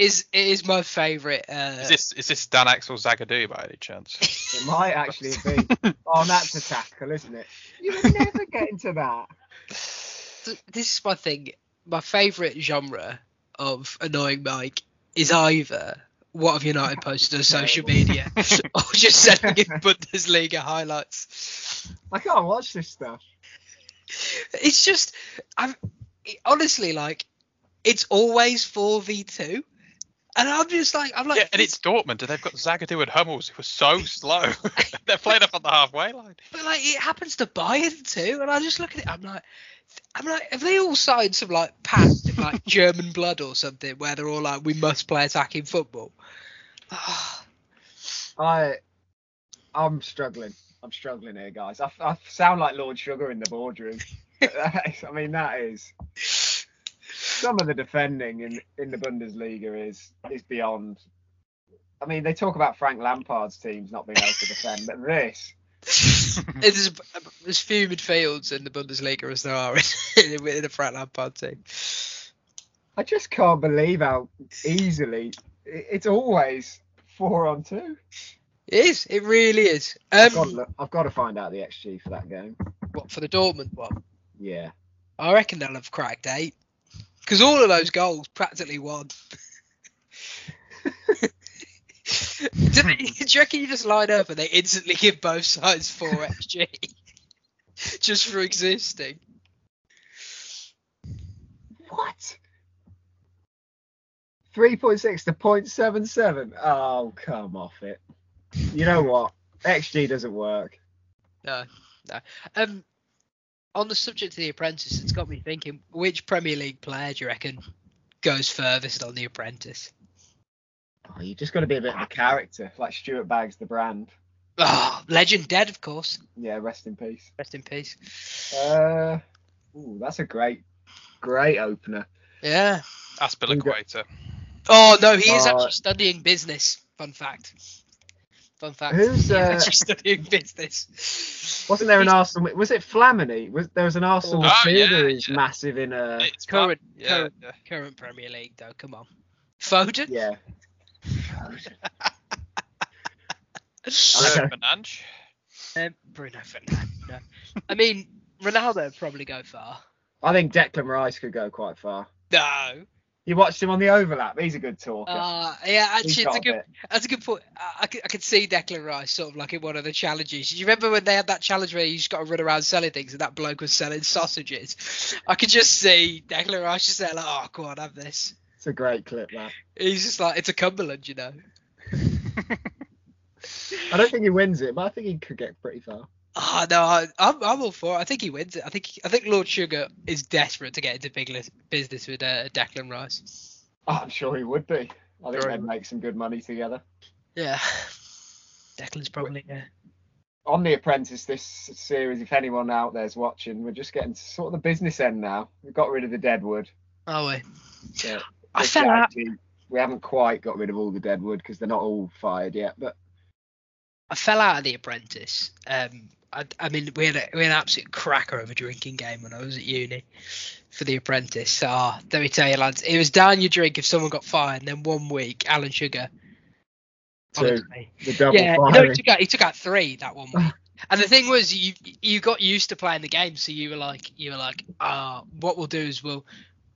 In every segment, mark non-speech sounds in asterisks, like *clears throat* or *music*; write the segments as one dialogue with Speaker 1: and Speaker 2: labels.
Speaker 1: It is. It is my favourite. Uh,
Speaker 2: Is this is this Dan Axel Zagadou by any chance? *laughs*
Speaker 3: It might actually be. *laughs* Oh, that's a tackle, isn't it? You would never get into that.
Speaker 1: this is my thing. My favourite genre of annoying Mike is either what have United posted on social media *laughs* or just sending in Bundesliga highlights.
Speaker 3: I can't watch this stuff.
Speaker 1: It's just, I'm it- honestly like, it's always four v two, and I'm just like, I'm like,
Speaker 2: yeah, and it's Dortmund, and they've got Zagadou and Hummels who are so slow. *laughs* They're playing up on the halfway line.
Speaker 1: But like it happens to Bayern too, and I just look at it. I'm like, I'm like, have they all signed some like pact of like *laughs* German blood or something where they're all like, we must play attacking football? *sighs*
Speaker 3: I, I'm struggling. I'm struggling here, guys. I, I sound like Lord Sugar in the boardroom. *laughs* I mean, that is some of the defending in in the Bundesliga is is beyond. I mean, they talk about Frank Lampard's teams not being able to defend, but this, *laughs*
Speaker 1: There's there's few midfields in the Bundesliga as there are *laughs* in, in the Frank Lampard team.
Speaker 3: I just can't believe how easily it's always four on two.
Speaker 1: It is. It really is.
Speaker 3: I've got, to
Speaker 1: Um,
Speaker 3: look, I've got to find out the XG for that game.
Speaker 1: what for the Dortmund one?
Speaker 3: Yeah.
Speaker 1: I reckon they'll have cracked eight because all of those goals practically won. *laughs* do, they, do you reckon you just line up and they instantly give both sides four xg *laughs* just for existing?
Speaker 3: What? 3.6 to 0.77. Oh, come off it. You know what? XG doesn't work.
Speaker 1: No, no. Um, on the subject of the Apprentice, it's got me thinking: which Premier League player do you reckon goes furthest on the Apprentice?
Speaker 3: Oh, you just got to be a bit of a character, like Stuart Baggs, the brand.
Speaker 1: Oh, legend dead, of course.
Speaker 3: Yeah, rest in peace.
Speaker 1: Rest in peace.
Speaker 3: Uh, ooh, that's a great, great opener.
Speaker 1: Yeah.
Speaker 2: Azpilicueta.
Speaker 1: Oh no, he is
Speaker 3: Uh,
Speaker 1: actually studying business. Fun fact. Fun fact.
Speaker 3: Who's, *laughs*
Speaker 1: He is
Speaker 3: uh,
Speaker 1: actually studying business?
Speaker 3: Wasn't there an Arsenal? Was it Flamini? Was there was an Arsenal
Speaker 2: Oh,
Speaker 3: midfielder
Speaker 2: yeah,
Speaker 3: who's
Speaker 2: yeah.
Speaker 3: massive in a
Speaker 2: It's
Speaker 1: current-
Speaker 2: fun. Yeah,
Speaker 1: current-
Speaker 2: yeah.
Speaker 1: current Premier League though? Come on. Foden.
Speaker 3: yeah.
Speaker 2: Bruno *laughs*
Speaker 3: Okay.
Speaker 2: Fernandes.
Speaker 1: Um, Bruno Fernandes. No. I mean, Ronaldo would probably go far.
Speaker 3: I think Declan Rice could go quite far.
Speaker 1: No.
Speaker 3: You watched him on the overlap. He's a good talker.
Speaker 1: Uh, yeah, actually, it's a good, that's a good point. I, I, could, I could see Declan Rice sort of like in one of the challenges. Do you remember when they had that challenge where you just got to run around selling things and that bloke was selling sausages? I could just see Declan Rice just there like, oh, go on, have this.
Speaker 3: It's a great clip. That.
Speaker 1: He's just like, it's a Cumberland, you know. *laughs*
Speaker 3: I don't think he wins it, but I think he could get pretty far.
Speaker 1: Oh no, I, I'm I'm all for it. I think he wins it. I think I think Lord Sugar is desperate to get into big lis- business with uh, Declan Rice.
Speaker 3: Oh, I'm sure he would be. I think
Speaker 1: Sure
Speaker 3: they'd make some good money together.
Speaker 1: Yeah, *sighs* Declan's probably yeah.
Speaker 3: On The Apprentice, this series, if anyone out there's watching, we're just getting to sort of the business end now. We've got rid of the deadwood.
Speaker 1: Oh wait,
Speaker 3: So
Speaker 1: I fell out.
Speaker 3: We haven't quite got rid of all the deadwood because they're not all fired yet. But
Speaker 1: I fell out of The Apprentice. Um, I, I mean, we had, a, we had an absolute cracker of a drinking game when I was at uni for The Apprentice. Ah, let me tell you, lads, it was down your drink if someone got fired. And then one week, Alan Sugar. Honestly,
Speaker 3: the double
Speaker 1: yeah, no, he took out he took out three that one week. *laughs* And the thing was, you you got used to playing the game, so you were like, you were like, ah, what we'll do is we'll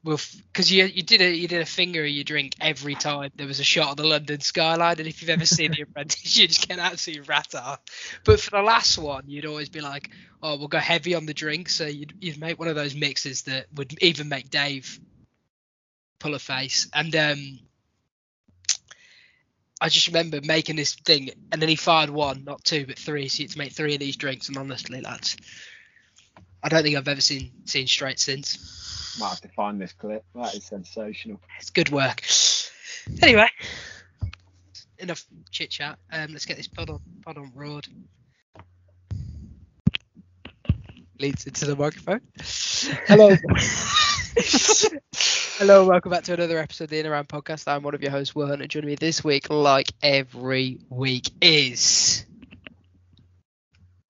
Speaker 1: we'll because you you did a you did a finger of your drink every time there was a shot of the London skyline, and if you've ever seen The *laughs* Apprentice, you just get absolutely rat off. But for the last one, you'd always be like, oh, we'll go heavy on the drink, so you'd you'd make one of those mixes that would even make Dave pull a face, and um. I just remember making this thing, and then he fired one, not two, but three. So you had to make three of these drinks, and honestly, lads, I don't think I've ever seen seen straight since.
Speaker 3: Might have to find this clip. That is sensational.
Speaker 1: It's good work. Anyway, enough chit chat. Um, let's get this pod on pod on road. Leads into the microphone. Hello. *laughs* Hello, welcome back to another episode of the In Around Podcast. I'm one of your hosts, Will Hunt, and joining me this week, like every week, is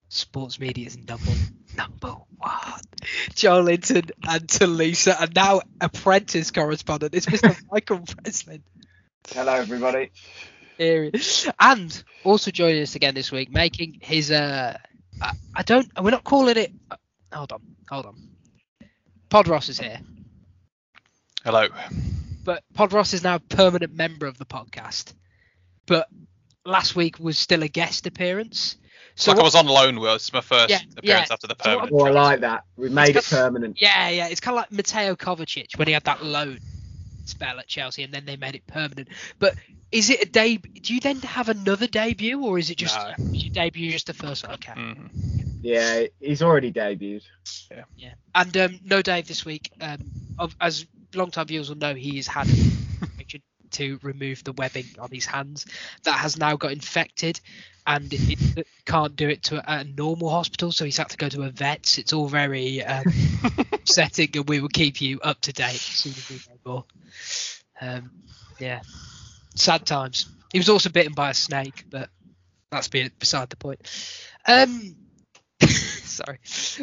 Speaker 1: sports media's number number one, Joelinton and Talisa, and now apprentice correspondent. It's Mr. *laughs* Michael Breslin.
Speaker 3: Hello, everybody.
Speaker 1: Here he is. And also joining us again this week, making his uh, I, I don't, we're not calling it. uh, Hold on, hold on. Pod Ross is here,
Speaker 2: Hello.
Speaker 1: but Pod Ross is now a permanent member of the podcast. But last week was still a guest appearance.
Speaker 2: It's
Speaker 1: So
Speaker 2: like I was on loan. Was it's my first
Speaker 1: Yeah,
Speaker 2: appearance
Speaker 1: yeah.
Speaker 2: after the
Speaker 1: So
Speaker 2: permanent.
Speaker 3: Oh, I like that. We made it permanent.
Speaker 1: Yeah, yeah. It's kind of like Mateo Kovacic when he had that loan spell at Chelsea and then they made it permanent. But is it a debut? Do you then have another debut or is it just
Speaker 2: No.
Speaker 1: your debut just the first one? Okay.
Speaker 2: Mhm.
Speaker 3: Yeah, he's already debuted.
Speaker 1: Yeah. And um, no Dave this week. Um, of, as long-time viewers will know, he has had *laughs* to remove the webbing on his hands. That has now got infected and it, it can't do it to a, a normal hospital so he's had to go to a vet's it's all very um, *laughs* upsetting and we will keep you up to date as soon as we know more. Um, yeah. Sad times. He was also bitten by a snake but that's beside the point. Um *laughs* sorry.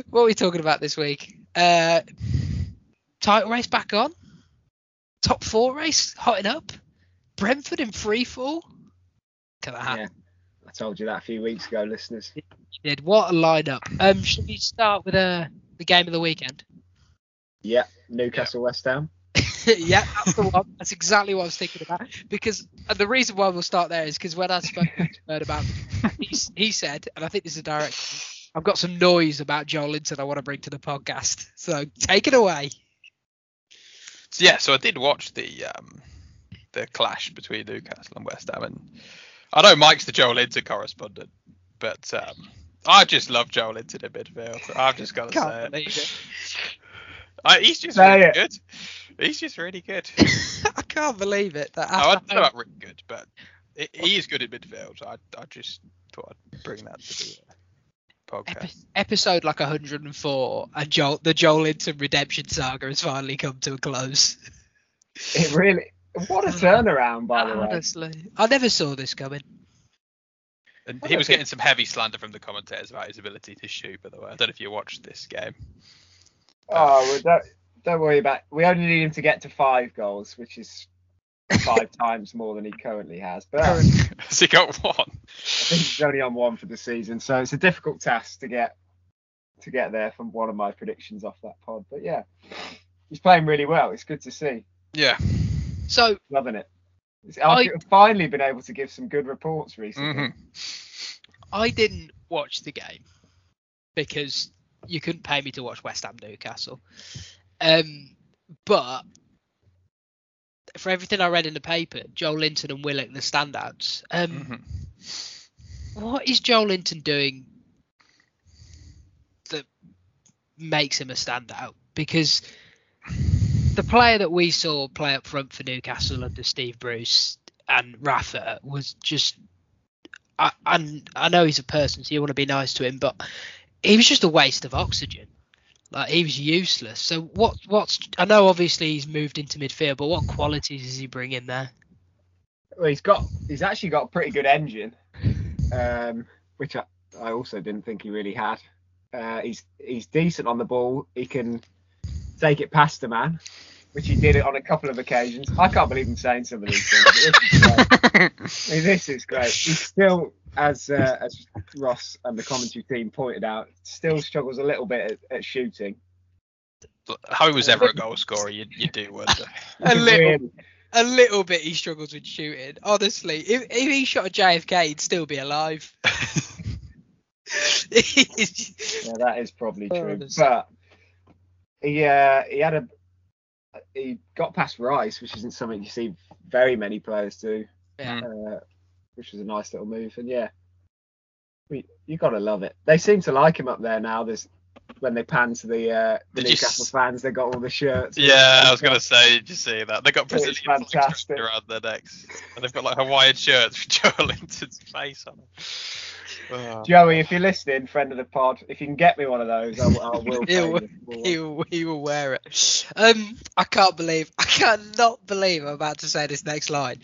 Speaker 1: What are we talking about this week? Uh title race back on top four race hotting up brentford in free fall at that
Speaker 3: Yeah. I told you that a few weeks ago, listeners.
Speaker 1: did what a lineup um should we start with uh the game of the weekend
Speaker 3: Yeah, Newcastle West Ham. *laughs*
Speaker 1: yeah, that's the one. That's exactly what I was thinking about. Because and the reason why we'll start there is because when I spoke to Bird about, he, he said, and I think this is a direct. I've got some noise about Joelinton I want to bring to the podcast. So take it away.
Speaker 2: So, yeah, so I did watch the um, the clash between Newcastle and West Ham, and I know Mike's the Joelinton correspondent, but um, I just love Joelinton in midfield. I've just got to say it.
Speaker 1: it. *laughs*
Speaker 2: I, he's just really good. He's just really good. *laughs*
Speaker 1: I can't believe it. That
Speaker 2: Oh, I don't know about really good, but he is good at midfield. I I just thought I'd bring that to the podcast.
Speaker 1: epi- episode like 104 and Joel, the Joelinton redemption saga has finally come to a close.
Speaker 3: It really. What a *laughs* turnaround, by the way.
Speaker 1: Honestly, I never saw this coming.
Speaker 2: And
Speaker 3: What
Speaker 2: he was
Speaker 3: think-
Speaker 2: getting some heavy slander from the commentators about his ability to shoot. By the way, I don't know if you watched this game.
Speaker 3: Oh, well, don't, don't worry about. We only need him to get to five goals, which is five *laughs* times more than he currently has. But *laughs* I
Speaker 2: Has he got one?
Speaker 3: Think he's only on one for the season, so it's a difficult task to get to get there from one of my predictions off that pod. But yeah, he's playing really well. It's good to see.
Speaker 2: Yeah.
Speaker 1: So
Speaker 3: Loving it. I've finally been able to give some good reports recently.
Speaker 2: hmm
Speaker 1: I didn't watch the game because you couldn't pay me to watch West Ham Newcastle. Um, but for everything I read in the paper, Joelinton and Willock the standouts. Um,
Speaker 2: hmm
Speaker 1: what is Joelinton doing that makes him a standout? Because the player that we saw play up front for Newcastle under Steve Bruce and Rafa was just. I, and I know he's a person, so you want to be nice to him, but he was just a waste of oxygen. Like he was useless. So what? What's? I know obviously he's moved into midfield, but what qualities does he bring in there?
Speaker 3: Well, he's got he's actually got a pretty good engine, um, which I, I also didn't think he really had. Uh, he's he's decent on the ball. He can take it past a man, which he did it on a couple of occasions. I can't believe I'm saying some of these things. This is great. *laughs* I mean, this is great. He still, as uh, as Ross and the commentary team pointed out, still struggles a little bit at, at shooting.
Speaker 2: How he was ever a goal scorer, you, you do wonder. *laughs*
Speaker 1: A little
Speaker 3: Really.
Speaker 1: A little bit he struggles with shooting. Honestly, if, if he shot a JFK, he'd still be alive. *laughs* *laughs*
Speaker 3: Yeah, that is probably
Speaker 1: Oh,
Speaker 3: true.
Speaker 1: this-
Speaker 3: But he uh, he had a he got past Rice, which isn't something you see very many players do.
Speaker 1: Yeah.
Speaker 3: Uh, which was a nice little move. And yeah, we, you gotta love it. They seem to like him up there now. There's when they pan to the uh, the Newcastle
Speaker 2: s-
Speaker 3: fans, they got all the shirts.
Speaker 2: yeah, I was gonna say, did you see that? They got
Speaker 3: It's
Speaker 2: Brazilian flags
Speaker 3: fantastic.
Speaker 2: wrapped around their necks, and they've got like Hawaiian shirts with *laughs* Joelinton's face on them. Oh. *laughs*
Speaker 3: Joey, if you're listening, friend of the pod, if you can get me one of those, I, *laughs* will- I will.
Speaker 1: He'll-
Speaker 3: you for one.
Speaker 1: he, will, he will wear it. Um, I can't believe, I cannot believe I'm about to say this next line.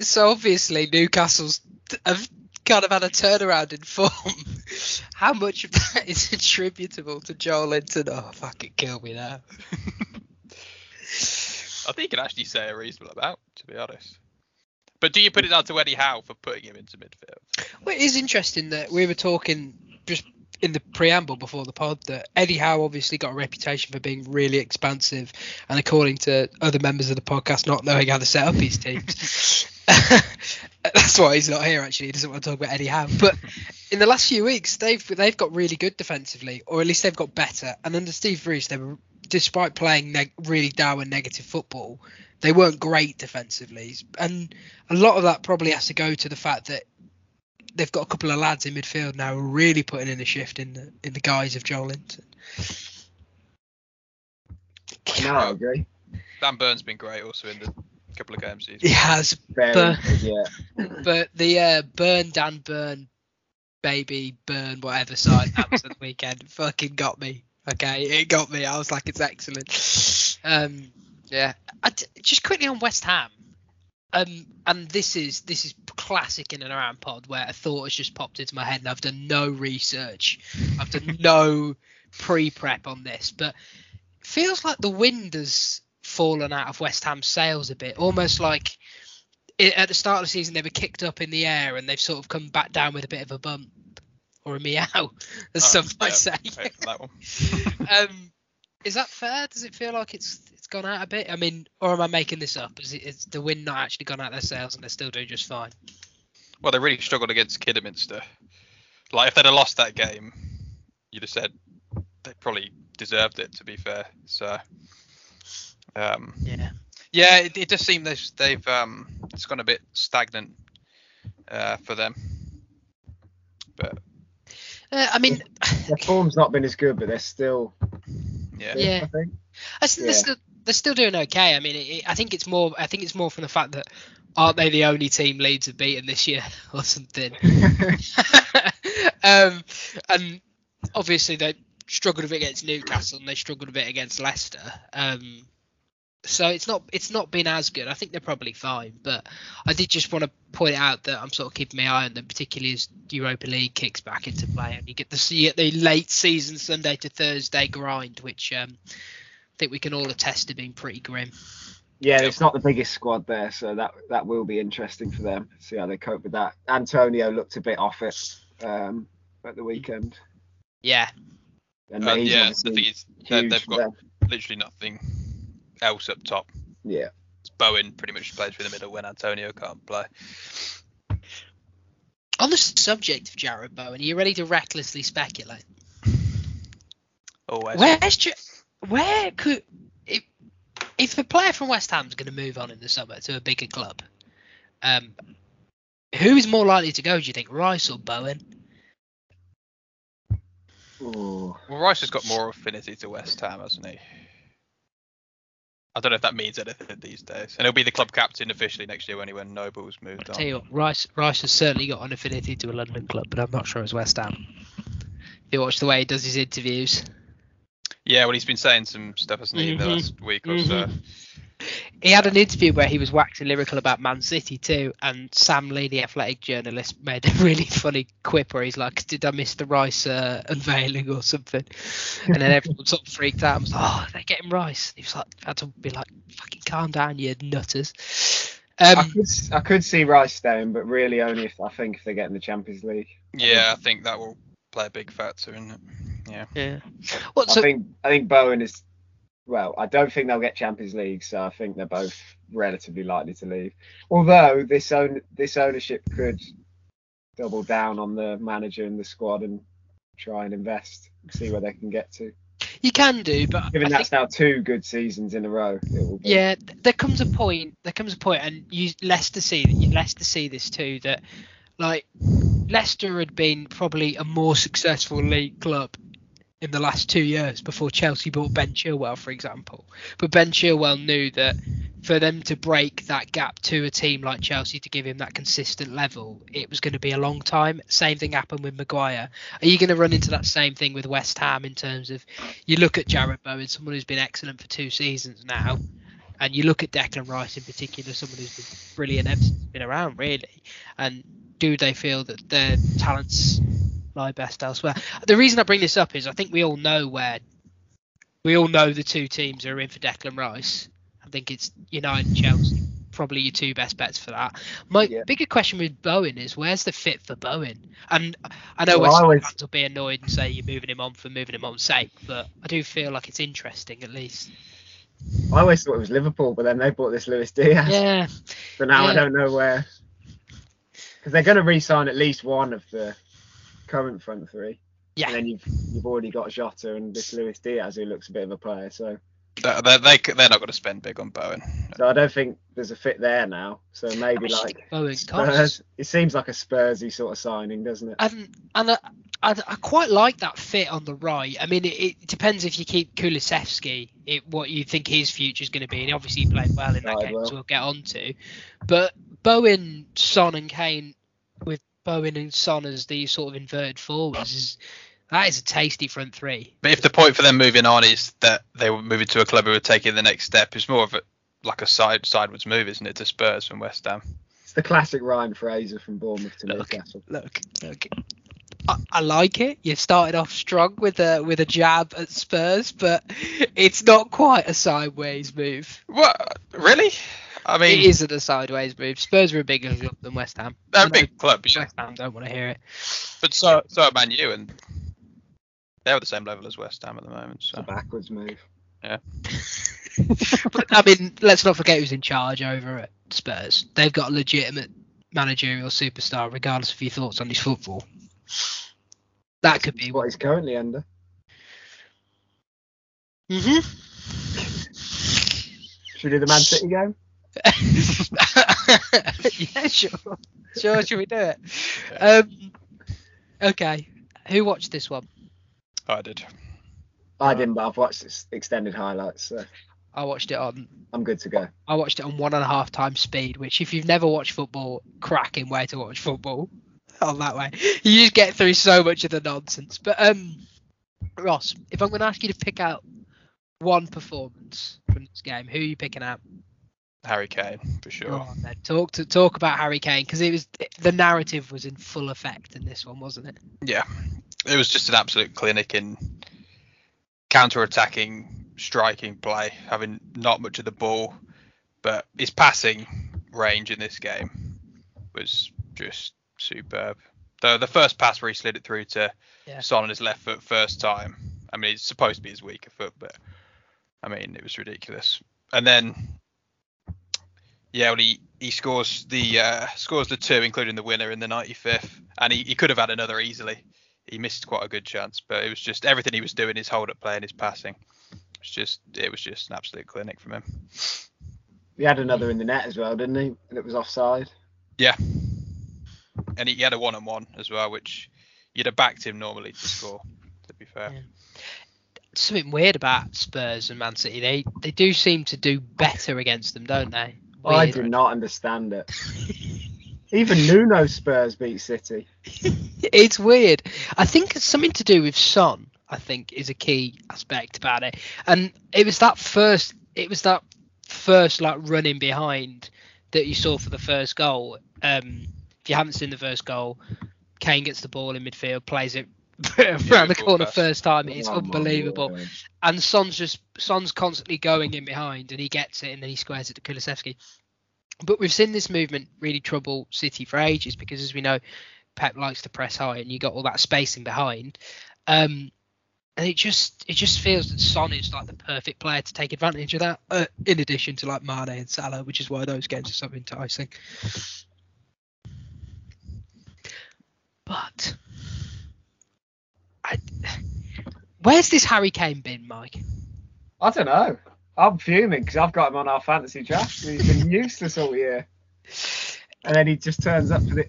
Speaker 1: So obviously Newcastle's have kind of had a turnaround in form. *laughs* How much of that is *laughs* attributable to Joelinton? Oh, fucking kill me now. *laughs*
Speaker 2: I think you can actually say a reasonable amount, to be honest. But do you put it down to Eddie Howe for putting him into midfield?
Speaker 1: Well, it is interesting that we were talking just in the preamble before the pod that Eddie Howe obviously got a reputation for being really expansive, and according to other members of the podcast, not knowing how to set up his teams. *laughs* That's why he's not here. Actually, he doesn't want to talk about Eddie Howe. But in the last few weeks, they've they've got really good defensively, or at least they've got better. And under Steve Bruce, they were, despite playing neg- really dour and negative football, they weren't great defensively. And a lot of that probably has to go to the fact that they've got a couple of lads in midfield now really putting in a shift in the in the guise of Joelinton.
Speaker 3: No, I agree.
Speaker 2: Dan Burns has been great also in the couple of games
Speaker 1: He has,
Speaker 3: Very
Speaker 1: But-
Speaker 3: yeah. *laughs*
Speaker 1: but the uh, Burn Dan Burn baby Burn whatever side that was at the weekend fucking got me. Okay, it got me. I was like, it's excellent. Um, yeah. I d- just quickly on West Ham. Um, and this is this is classic in and around pod where a thought has just popped into my head and I've done no research. I've done *laughs* no pre-prep on this, but feels like the wind has fallen out of West Ham's sails a bit, almost like it, at the start of the season they were kicked up in the air and they've sort of come back down with a bit of a bump or a meow, *laughs* as
Speaker 2: Oh,
Speaker 1: some might
Speaker 2: yeah,
Speaker 1: say.
Speaker 2: that one. *laughs* *laughs*
Speaker 1: um, is that fair? Does it feel like it's it's gone out a bit? I mean, or am I making this up? Is it is the wind not actually gone out of their sails and they're still doing just fine?
Speaker 2: Well, they really struggled against Kidderminster. Like if they'd have lost that game, you'd have said they probably deserved it. To be fair, so um,
Speaker 1: Yeah.
Speaker 2: yeah, it, it just seemed they've, they've um, it's gone a bit stagnant uh, for them. But
Speaker 1: Uh, I mean, *sighs*
Speaker 3: Their form's not been as good, but they're still.
Speaker 2: yeah,
Speaker 1: Yeah.
Speaker 3: I think.
Speaker 1: I think they're still they're still doing okay. I mean, it, it- I think it's more I think it's more from the fact that aren't they the only team Leeds have beaten this year *laughs* or something? *laughs* *laughs* um, and obviously they struggled a bit against Newcastle and they struggled a bit against Leicester. Um, so it's not it's not been as good. I think they're probably fine, but I did just want to point out that I'm sort of keeping my eye on them, particularly as Europa League kicks back into play and you get the see the late season Sunday to Thursday grind, which um, I think we can all attest to being pretty grim.
Speaker 3: Yeah, it's not the biggest squad there, so that that will be interesting for them. See how they cope with that. Antonio looked a bit off it um, at the weekend,
Speaker 1: Yeah,
Speaker 3: and
Speaker 2: Uh,
Speaker 3: he's
Speaker 2: yeah. The
Speaker 3: obviously
Speaker 2: thing is, they,
Speaker 3: huge
Speaker 2: they've got
Speaker 3: them.
Speaker 2: literally nothing else up top.
Speaker 3: Yeah,
Speaker 2: Bowen pretty much plays through the middle when Antonio can't play.
Speaker 1: on the subject of Jarrod Bowen, are you ready to recklessly speculate?
Speaker 2: Always.
Speaker 1: Where's Ja- where could if if a player from West Ham's going to move on in the summer to a bigger club, um, who is more likely to go? Do you think Rice or Bowen?
Speaker 3: Ooh.
Speaker 2: Well, Rice has got more affinity to West Ham, hasn't he? I don't know if that means anything these days. And he'll be the club captain officially next year when he when Noble's moved
Speaker 1: Tell
Speaker 2: on.
Speaker 1: you what, Rice Rice has certainly got an affinity to a London club, but I'm not sure it's West Ham. If you watch the way he does his interviews,
Speaker 2: Yeah, well, he's been saying some stuff, hasn't he, the
Speaker 1: Mhm.
Speaker 2: last week or so.
Speaker 1: He had an interview where he was waxing lyrical about Man City too, and Sam Lee, the athletic journalist, made a *laughs* really funny quip where he's like, "Did I miss the Rice uh, unveiling or something?" And then everyone sort of freaked out and was like, "Oh, they're getting Rice." He was like, "Had to be like, fucking calm down, you nutters."
Speaker 3: I
Speaker 1: Um,
Speaker 3: could I could see Rice staying, but really only if I think if they get in the Champions League.
Speaker 2: Yeah, I think that will play a big factor in it. Yeah.
Speaker 1: yeah. What?
Speaker 3: I think I think Bowen is. Well, I don't think they'll get Champions League, so I think they're both relatively likely to leave. Although this own this ownership could double down on the manager and the squad and try and invest, see where they can get to.
Speaker 1: you can do, but
Speaker 3: Given
Speaker 1: I
Speaker 3: that's
Speaker 1: think,
Speaker 3: now two good seasons in a row, it will be.
Speaker 1: yeah, there comes a point. There comes a point, and you Leicester see Leicester see this too. That like Leicester had been probably a more successful league club in the last two years before Chelsea bought Ben Chilwell, for example. But Ben Chilwell knew that for them to break that gap to a team like Chelsea to give him that consistent level, it was going to be a long time. Same thing happened with Maguire. Are you going to run into that same thing with West Ham in terms of you look at Jarrod Bowen, someone who's been excellent for two seasons now, and you look at Declan Rice in particular, someone who's been brilliant ever since he's been around, really. And do they feel that their talents lie best elsewhere? The reason I bring this up is I think we all know where we all know the two teams are in for Declan Rice. I think it's United and Chelsea probably your two best bets for that. My
Speaker 3: Yeah.
Speaker 1: bigger question with Bowen is where's the fit for Bowen? And I know
Speaker 3: Well,
Speaker 1: West
Speaker 3: always-
Speaker 1: fans will be annoyed and say you're moving him on for moving him on's sake, but I do feel like it's interesting at least.
Speaker 3: I always thought it was Liverpool, but then they bought this Luis Diaz.
Speaker 1: Yeah,
Speaker 3: So now I don't know where. Because they're going to re-sign at least one of the current front three.
Speaker 1: Yeah.
Speaker 3: And then you've you've already got Jota and this Luis Diaz who looks a bit of a player. So
Speaker 2: They, they, they, they're not going to spend big on Bowen.
Speaker 3: so I don't think there's a fit there now. So maybe
Speaker 1: How
Speaker 3: like
Speaker 1: Bowen
Speaker 3: Spurs.
Speaker 1: costs.
Speaker 3: It seems like a Spursy sort of signing, doesn't it?
Speaker 1: And and I, I, I quite like that fit on the right. I mean, it, it depends if you keep Kulusevski, it, what you think his future is going to be. And obviously, he played well in that
Speaker 3: Played
Speaker 1: game,
Speaker 3: well.
Speaker 1: so we'll get on to. But Bowen, Son, and Kane, with Bowen and Son as these sort of inverted forwards, is that is a tasty front three.
Speaker 2: But if the point for them moving on is that they were moving to a club who were taking the next step, it's more of a like a side sideways move, isn't it, to Spurs from West Ham?
Speaker 3: It's the classic Ryan Fraser from Bournemouth to
Speaker 1: Look.
Speaker 3: Newcastle.
Speaker 1: Look, look. I, I like it. You started off strong with a with a jab at Spurs, but it's not quite a sideways move.
Speaker 2: What? Really? I mean,
Speaker 1: it isn't a sideways move. Spurs are a bigger club than West Ham.
Speaker 2: they're a big club, yeah.
Speaker 1: West Ham don't want to hear it.
Speaker 2: but so so are Man U, and they're at the same level as West Ham at the moment.
Speaker 3: It's a backwards move. Yeah. *laughs*
Speaker 1: but I mean, let's not forget who's in charge over at Spurs. They've got a legitimate managerial superstar, regardless of your thoughts on his football. That could be.
Speaker 3: What he's currently under.
Speaker 1: hmm
Speaker 3: Should we do the Man City game?
Speaker 1: Yeah, *laughs* sure. Sure, should we do it? Um, okay. Who watched this one?
Speaker 2: I did.
Speaker 3: I didn't, but I've watched its extended highlights, so
Speaker 1: I watched it on.
Speaker 3: I'm good to go.
Speaker 1: I watched it on one and a half times speed, which, if you've never watched football, cracking way to watch football. *laughs* On that way, you just get through so much of the nonsense. But um, Ross, if I'm going to ask you to pick out one performance from this game, who are you picking out?
Speaker 2: Harry Kane for sure.
Speaker 1: Then. Talk to talk about Harry Kane because it was the narrative was in full effect in this one, wasn't it?
Speaker 2: Yeah, it was just an absolute clinic in counter-attacking, striking play, having not much of the ball, but his passing range in this game was just superb. The the first pass where he slid it through to
Speaker 1: Yeah.
Speaker 2: Son on his left foot first time. I mean, it's supposed to be his weaker foot, but I mean, it was ridiculous. And then, yeah, well, he he scores the uh, scores the two, including the winner in the 95th, and he, he could have had another easily. He missed quite a good chance, but it was just everything he was doing, his hold up play and his passing. It's just it was just an absolute clinic from him.
Speaker 3: He had another in the net as well, didn't he? And it was offside.
Speaker 2: Yeah, and he, he had a one on one as well, which you'd have backed him normally to score. To be fair,
Speaker 1: Yeah. Something weird about Spurs and Man City. They they do seem to do better against them, don't they?
Speaker 3: I do not understand it. Even Nuno Spurs beat City. *laughs*
Speaker 1: it's weird. I think it's something to do with Son. I think is a key aspect about it, and it was that first. It was that first like running behind that you saw for the first goal. Um, if you haven't seen the first goal, Kane gets the ball in midfield, plays it *laughs* around the corner first time. It's
Speaker 3: Oh
Speaker 1: unbelievable. and Son's just Son's constantly going in behind, and he gets it, and then he squares it to Kulusevski. But we've seen this movement really trouble City for ages because, as we know, Pep likes to press high, and you got all that spacing behind. Um, and it just it just feels that Son is like the perfect player to take advantage of that. Uh, in addition to like Mane and Salah, which is why those games are so enticing. But I, where's this Harry Kane been, Mike?
Speaker 3: I don't know. I'm fuming because I've got him on our fantasy draft. and He's been *laughs* useless all year. And then he just turns up for the.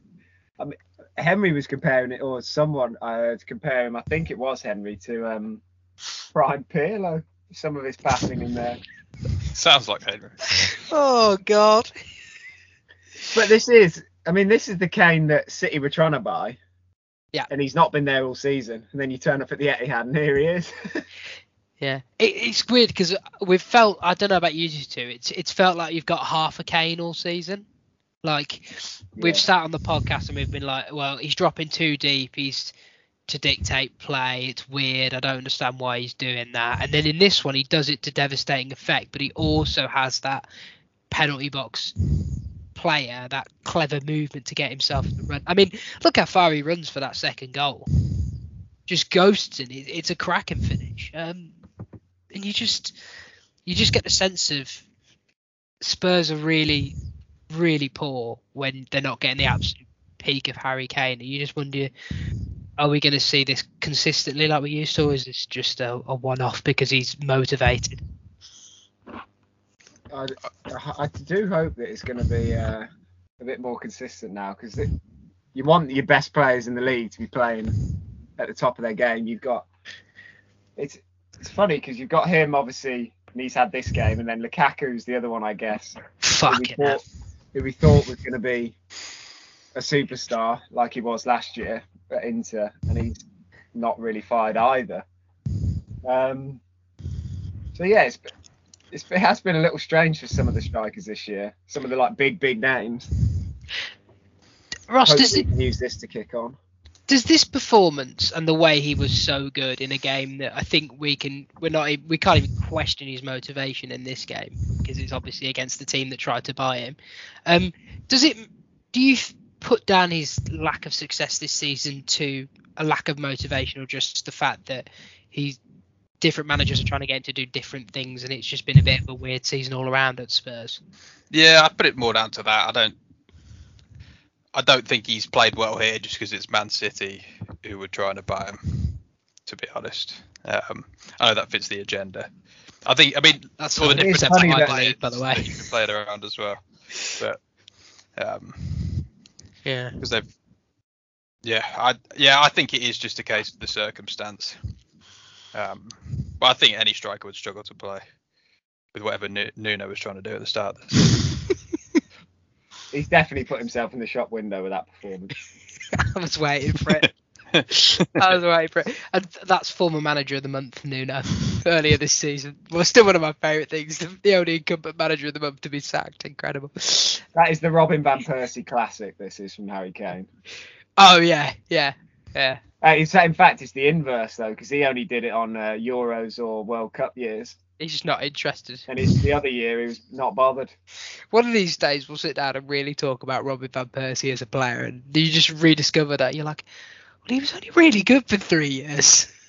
Speaker 3: I mean, Henry was comparing it, or someone I heard compare him. I think it was Henry to um, Brian Pirlo. Some of his passing in there.
Speaker 2: sounds like Henry.
Speaker 1: Oh God.
Speaker 3: But this is, I mean, this is the Kane that City were trying to buy.
Speaker 1: Yeah.
Speaker 3: And he's not been there all season. And then you turn up at the Etihad and here he is. *laughs*
Speaker 1: Yeah, it, it's weird because we've felt. I don't know about you two. It's it's felt like you've got half a Kane all season. Like we've
Speaker 3: Yeah.
Speaker 1: sat on the podcast and we've been like, well, he's dropping too deep. He's to dictate play. It's weird. I don't understand why he's doing that. And then in this one, he does it to devastating effect, but he also has that penalty box player, that clever movement to get himself in the run. I mean, look how far he runs for that second goal. Just ghosts in it. It's a cracking finish. Um, and you just you just get the sense of Spurs are really, really poor when they're not getting the absolute peak of Harry Kane. And you just wonder, are we going to see this consistently like we used to, or is this just a, a one-off because he's motivated?
Speaker 3: I, I do hope that it's going to be uh, a bit more consistent now because you want your best players in the league to be playing at the top of their game. You've got it's it's funny because you've got him obviously, and he's had this game, and then Lukaku's the other one, I guess.
Speaker 1: Fuck
Speaker 3: who we, thought, who we thought was going to be a superstar like he was last year at Inter, and he's not really fired either. Um, so yeah, it's, it's, it has been a little strange for some of the strikers this year. Some of the like big big names.
Speaker 1: Ross,
Speaker 3: Hopefully
Speaker 1: does it,
Speaker 3: use this to kick on.
Speaker 1: does this performance and the way he was so good in a game that I think we can we're not we can't even question his motivation in this game because it's obviously against the team that tried to buy him. Um, does it? Do you put down his lack of success this season to a lack of motivation or just the fact that he's different managers are trying to get him to do different things and it's just been a bit of a weird season all around at Spurs?
Speaker 2: Yeah, I put it more down to that. I don't. I don't think he's played well here just because it's Man City who were trying to buy him. To be honest, um, I know that fits the agenda. I think. I mean,
Speaker 1: That's
Speaker 2: all the different
Speaker 3: funny that-
Speaker 1: by the way.
Speaker 2: You can play it around as well, but um,
Speaker 1: Yeah.
Speaker 2: because they've. Yeah, I yeah I think it is just a case of the circumstance. Um, but I think any striker would struggle to play with whatever Nuno was trying to do at the start.
Speaker 3: He's definitely put himself in the shop window with that performance. *laughs*
Speaker 1: I was waiting for it. I was waiting for it. And that's former manager of the month, Nuno, earlier this season. Well, still one of my favourite things. The, the only incumbent manager of the month to be sacked. Incredible.
Speaker 3: That is the Robin van Persie classic. This is from Harry Kane.
Speaker 1: Oh, yeah, yeah, yeah.
Speaker 3: Uh, it's, in fact, it's the inverse though, because he only did it on uh, Euros or World Cup years,
Speaker 1: He's just not interested.
Speaker 3: and it's the other year he was not bothered.
Speaker 1: One of these days, we'll sit down and really talk about Robin Van Persie as a player, and you just rediscover that. You're like, well, he was only really good for three years. *laughs*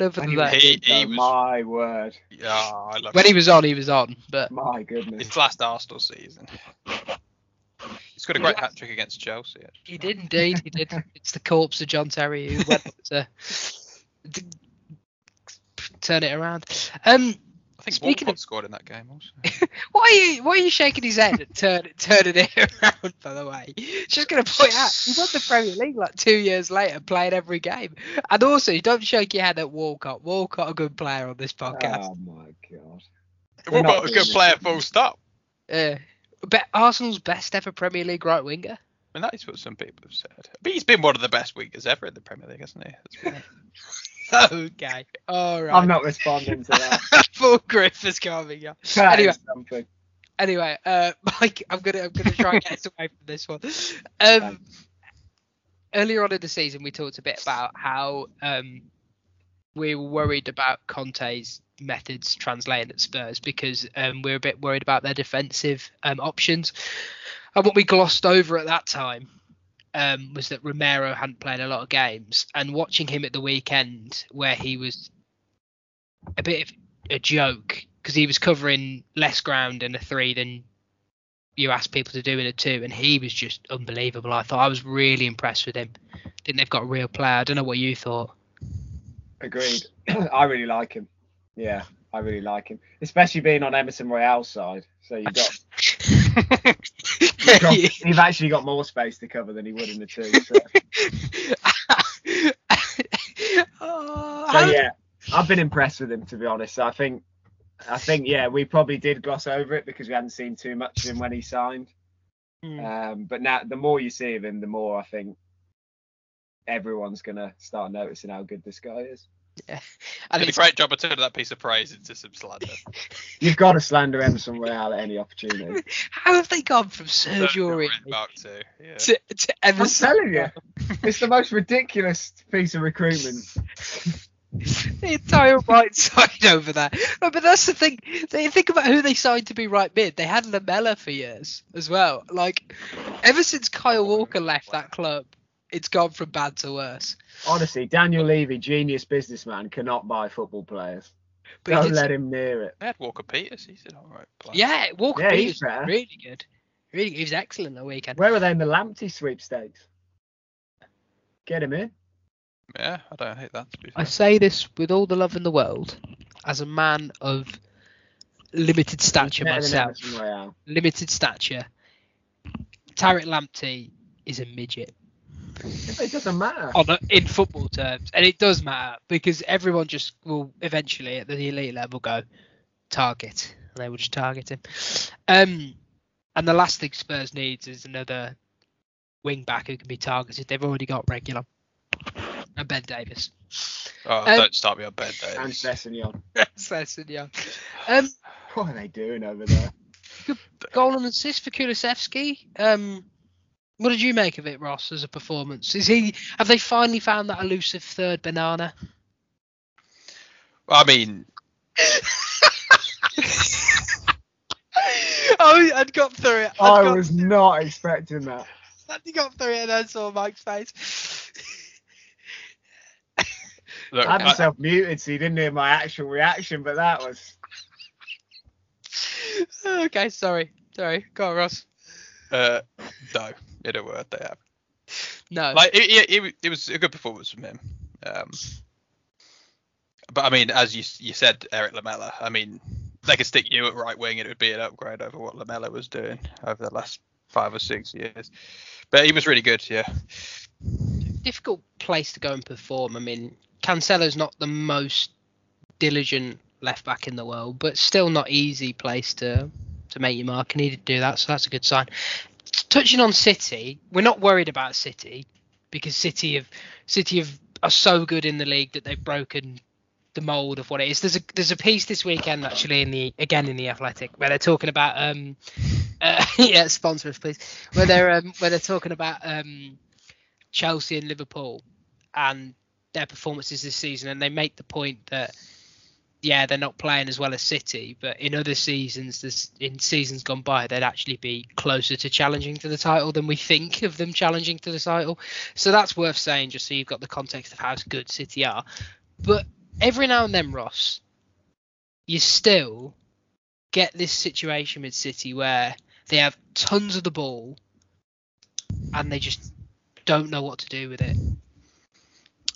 Speaker 3: He
Speaker 2: He- he was-
Speaker 3: my word,
Speaker 2: yeah, I love
Speaker 1: when he was on, he was on. But
Speaker 3: my goodness.
Speaker 2: his last Arsenal season. He's got a great hat trick against Chelsea. actually.
Speaker 1: He did indeed. He did. *laughs* It's the corpse of John Terry who went up to, to turn it around. Um,
Speaker 2: I think
Speaker 1: Speaking
Speaker 2: Walcott
Speaker 1: of-
Speaker 2: scored in that game also. *laughs*
Speaker 1: why are you why are you shaking his head and turn, turning it *laughs* around? By the way, just going to point out he won the Premier League like two years later, playing every game. And also, you don't shake your head at Walcott. Walcott, a good player on this podcast.
Speaker 3: Oh my god. We're not
Speaker 2: Walcott, a good player, full stop.
Speaker 1: Yeah. Be- Arsenal's best ever Premier League right winger.
Speaker 2: I mean, that is what some people have said. But he's been one of the best wingers ever in the Premier League, hasn't he? That's *laughs*
Speaker 1: okay. All right.
Speaker 3: I'm not responding to that. *laughs*
Speaker 1: Full Griffiths coming up.
Speaker 3: That
Speaker 1: Anyway.
Speaker 3: is something.
Speaker 1: Anyway, uh, *laughs* Mike, I'm gonna I'm gonna try and get us away from this one. Um, earlier on in the season, we talked a bit about how um, we were worried about Conte's methods translating at Spurs because um, we are a bit worried about their defensive um, options. And what we glossed over at that time um, was that Romero hadn't played a lot of games, and watching him at the weekend where he was a bit of a joke because he was covering less ground in a three than you asked people to do in a two, and he was just unbelievable. I thought I was really impressed with him. I think they've got a real player. I don't know what you thought.
Speaker 3: Agreed. *clears throat* I really like him. Yeah, I really like him, especially being on Emerson Royal's side. So you've got, *laughs* you've, got you've actually got more space to cover than he would in the two. So, *laughs*
Speaker 1: oh,
Speaker 3: so yeah, I've been impressed with him to be honest. I think, I think yeah, we probably did gloss over it because we hadn't seen too much of him when he signed.
Speaker 1: Hmm.
Speaker 3: Um, but now, the more you see of him, the more I think everyone's gonna start noticing how good this guy is.
Speaker 1: And
Speaker 2: Did a great job of turning that piece of praise into some slander. *laughs*
Speaker 3: You've got to slander Emerson Royal at any opportunity. *laughs*
Speaker 1: how have they gone from Sergio
Speaker 2: Red
Speaker 1: Aurier
Speaker 2: Mark too. Yeah.
Speaker 1: to, to
Speaker 3: I'm
Speaker 1: Emerson?
Speaker 3: telling you, it's the most ridiculous piece of recruitment. *laughs*
Speaker 1: the entire right side over there. No, but that's the thing. They think about who they signed to be right mid. They had Lamela for years as well. Like ever since Kyle Walker left that club, it's gone from bad to worse.
Speaker 3: Honestly, Daniel Levy, genius businessman, cannot buy football players.
Speaker 1: But he
Speaker 3: Don't let him near it.
Speaker 2: They had Walker Peters. He's an alright player.
Speaker 1: yeah, Walker
Speaker 3: Yeah,
Speaker 1: Peters was really good. Really, he was excellent the weekend.
Speaker 3: Where were they in the Lamptey sweepstakes? Get him in.
Speaker 2: Yeah, I don't hate that. To be
Speaker 1: I say this with all the love in the world, as a man of limited stature myself. Limited stature. Tariq Lamptey is a midget.
Speaker 3: It doesn't matter.
Speaker 1: on a, in football terms, and it does matter because everyone just will eventually at the elite level go target, and they will just target him. Um, and the last thing Spurs needs is another wing back who can be targeted. They've already got Reguilón and Ben Davies.
Speaker 2: Oh,
Speaker 1: Um,
Speaker 2: don't start me on bed
Speaker 3: And
Speaker 2: days.
Speaker 3: Sessegnon. *laughs*
Speaker 1: Um,
Speaker 3: What are they doing over there?
Speaker 1: Good goal and assist for Kulusevski. Um, what did you make of it, Ross, as a performance? Is he? Have they finally found that elusive third banana?
Speaker 2: I mean, *laughs*
Speaker 1: oh, I'd got through it. I'd
Speaker 3: I
Speaker 1: got
Speaker 3: was not expecting that. *laughs*
Speaker 1: He got through it and then saw Mike's face. *laughs*
Speaker 2: look,
Speaker 3: I had
Speaker 2: I-
Speaker 3: myself muted so you didn't hear my actual reaction, but that was.
Speaker 1: okay, sorry. Sorry. Go on, Ross.
Speaker 2: uh, no, it a word they have.
Speaker 1: No.
Speaker 2: Like it, it, it, it was a good performance from him. Um, but I mean, as you you said, Erik Lamela. I mean, they could stick you at right wing, and it would be an upgrade over what Lamela was doing over the last five or six years. But he was really good, yeah.
Speaker 1: difficult place to go and perform. I mean, Cancelo's not the most diligent left back in the world, but still not easy place to to make your mark. And he did do that, so that's a good sign. Touching on City, we're not worried about City because City have City have are so good in the league that they've broken the mold of what it is. There's a there's a piece this weekend actually in the again in the Athletic where they're talking about um *laughs* uh, yeah sponsor us please where they're um where they're talking about um Chelsea and Liverpool and their performances this season, and they make the point that yeah, they're not playing as well as City, but in other seasons, this in seasons gone by, they'd actually be closer to challenging to the title than we think of them challenging to the title. So that's worth saying, just so you've got the context of how good City are. But every now and then, Ross, you still get this situation with City where they have tons of the ball and they just don't know what to do with it.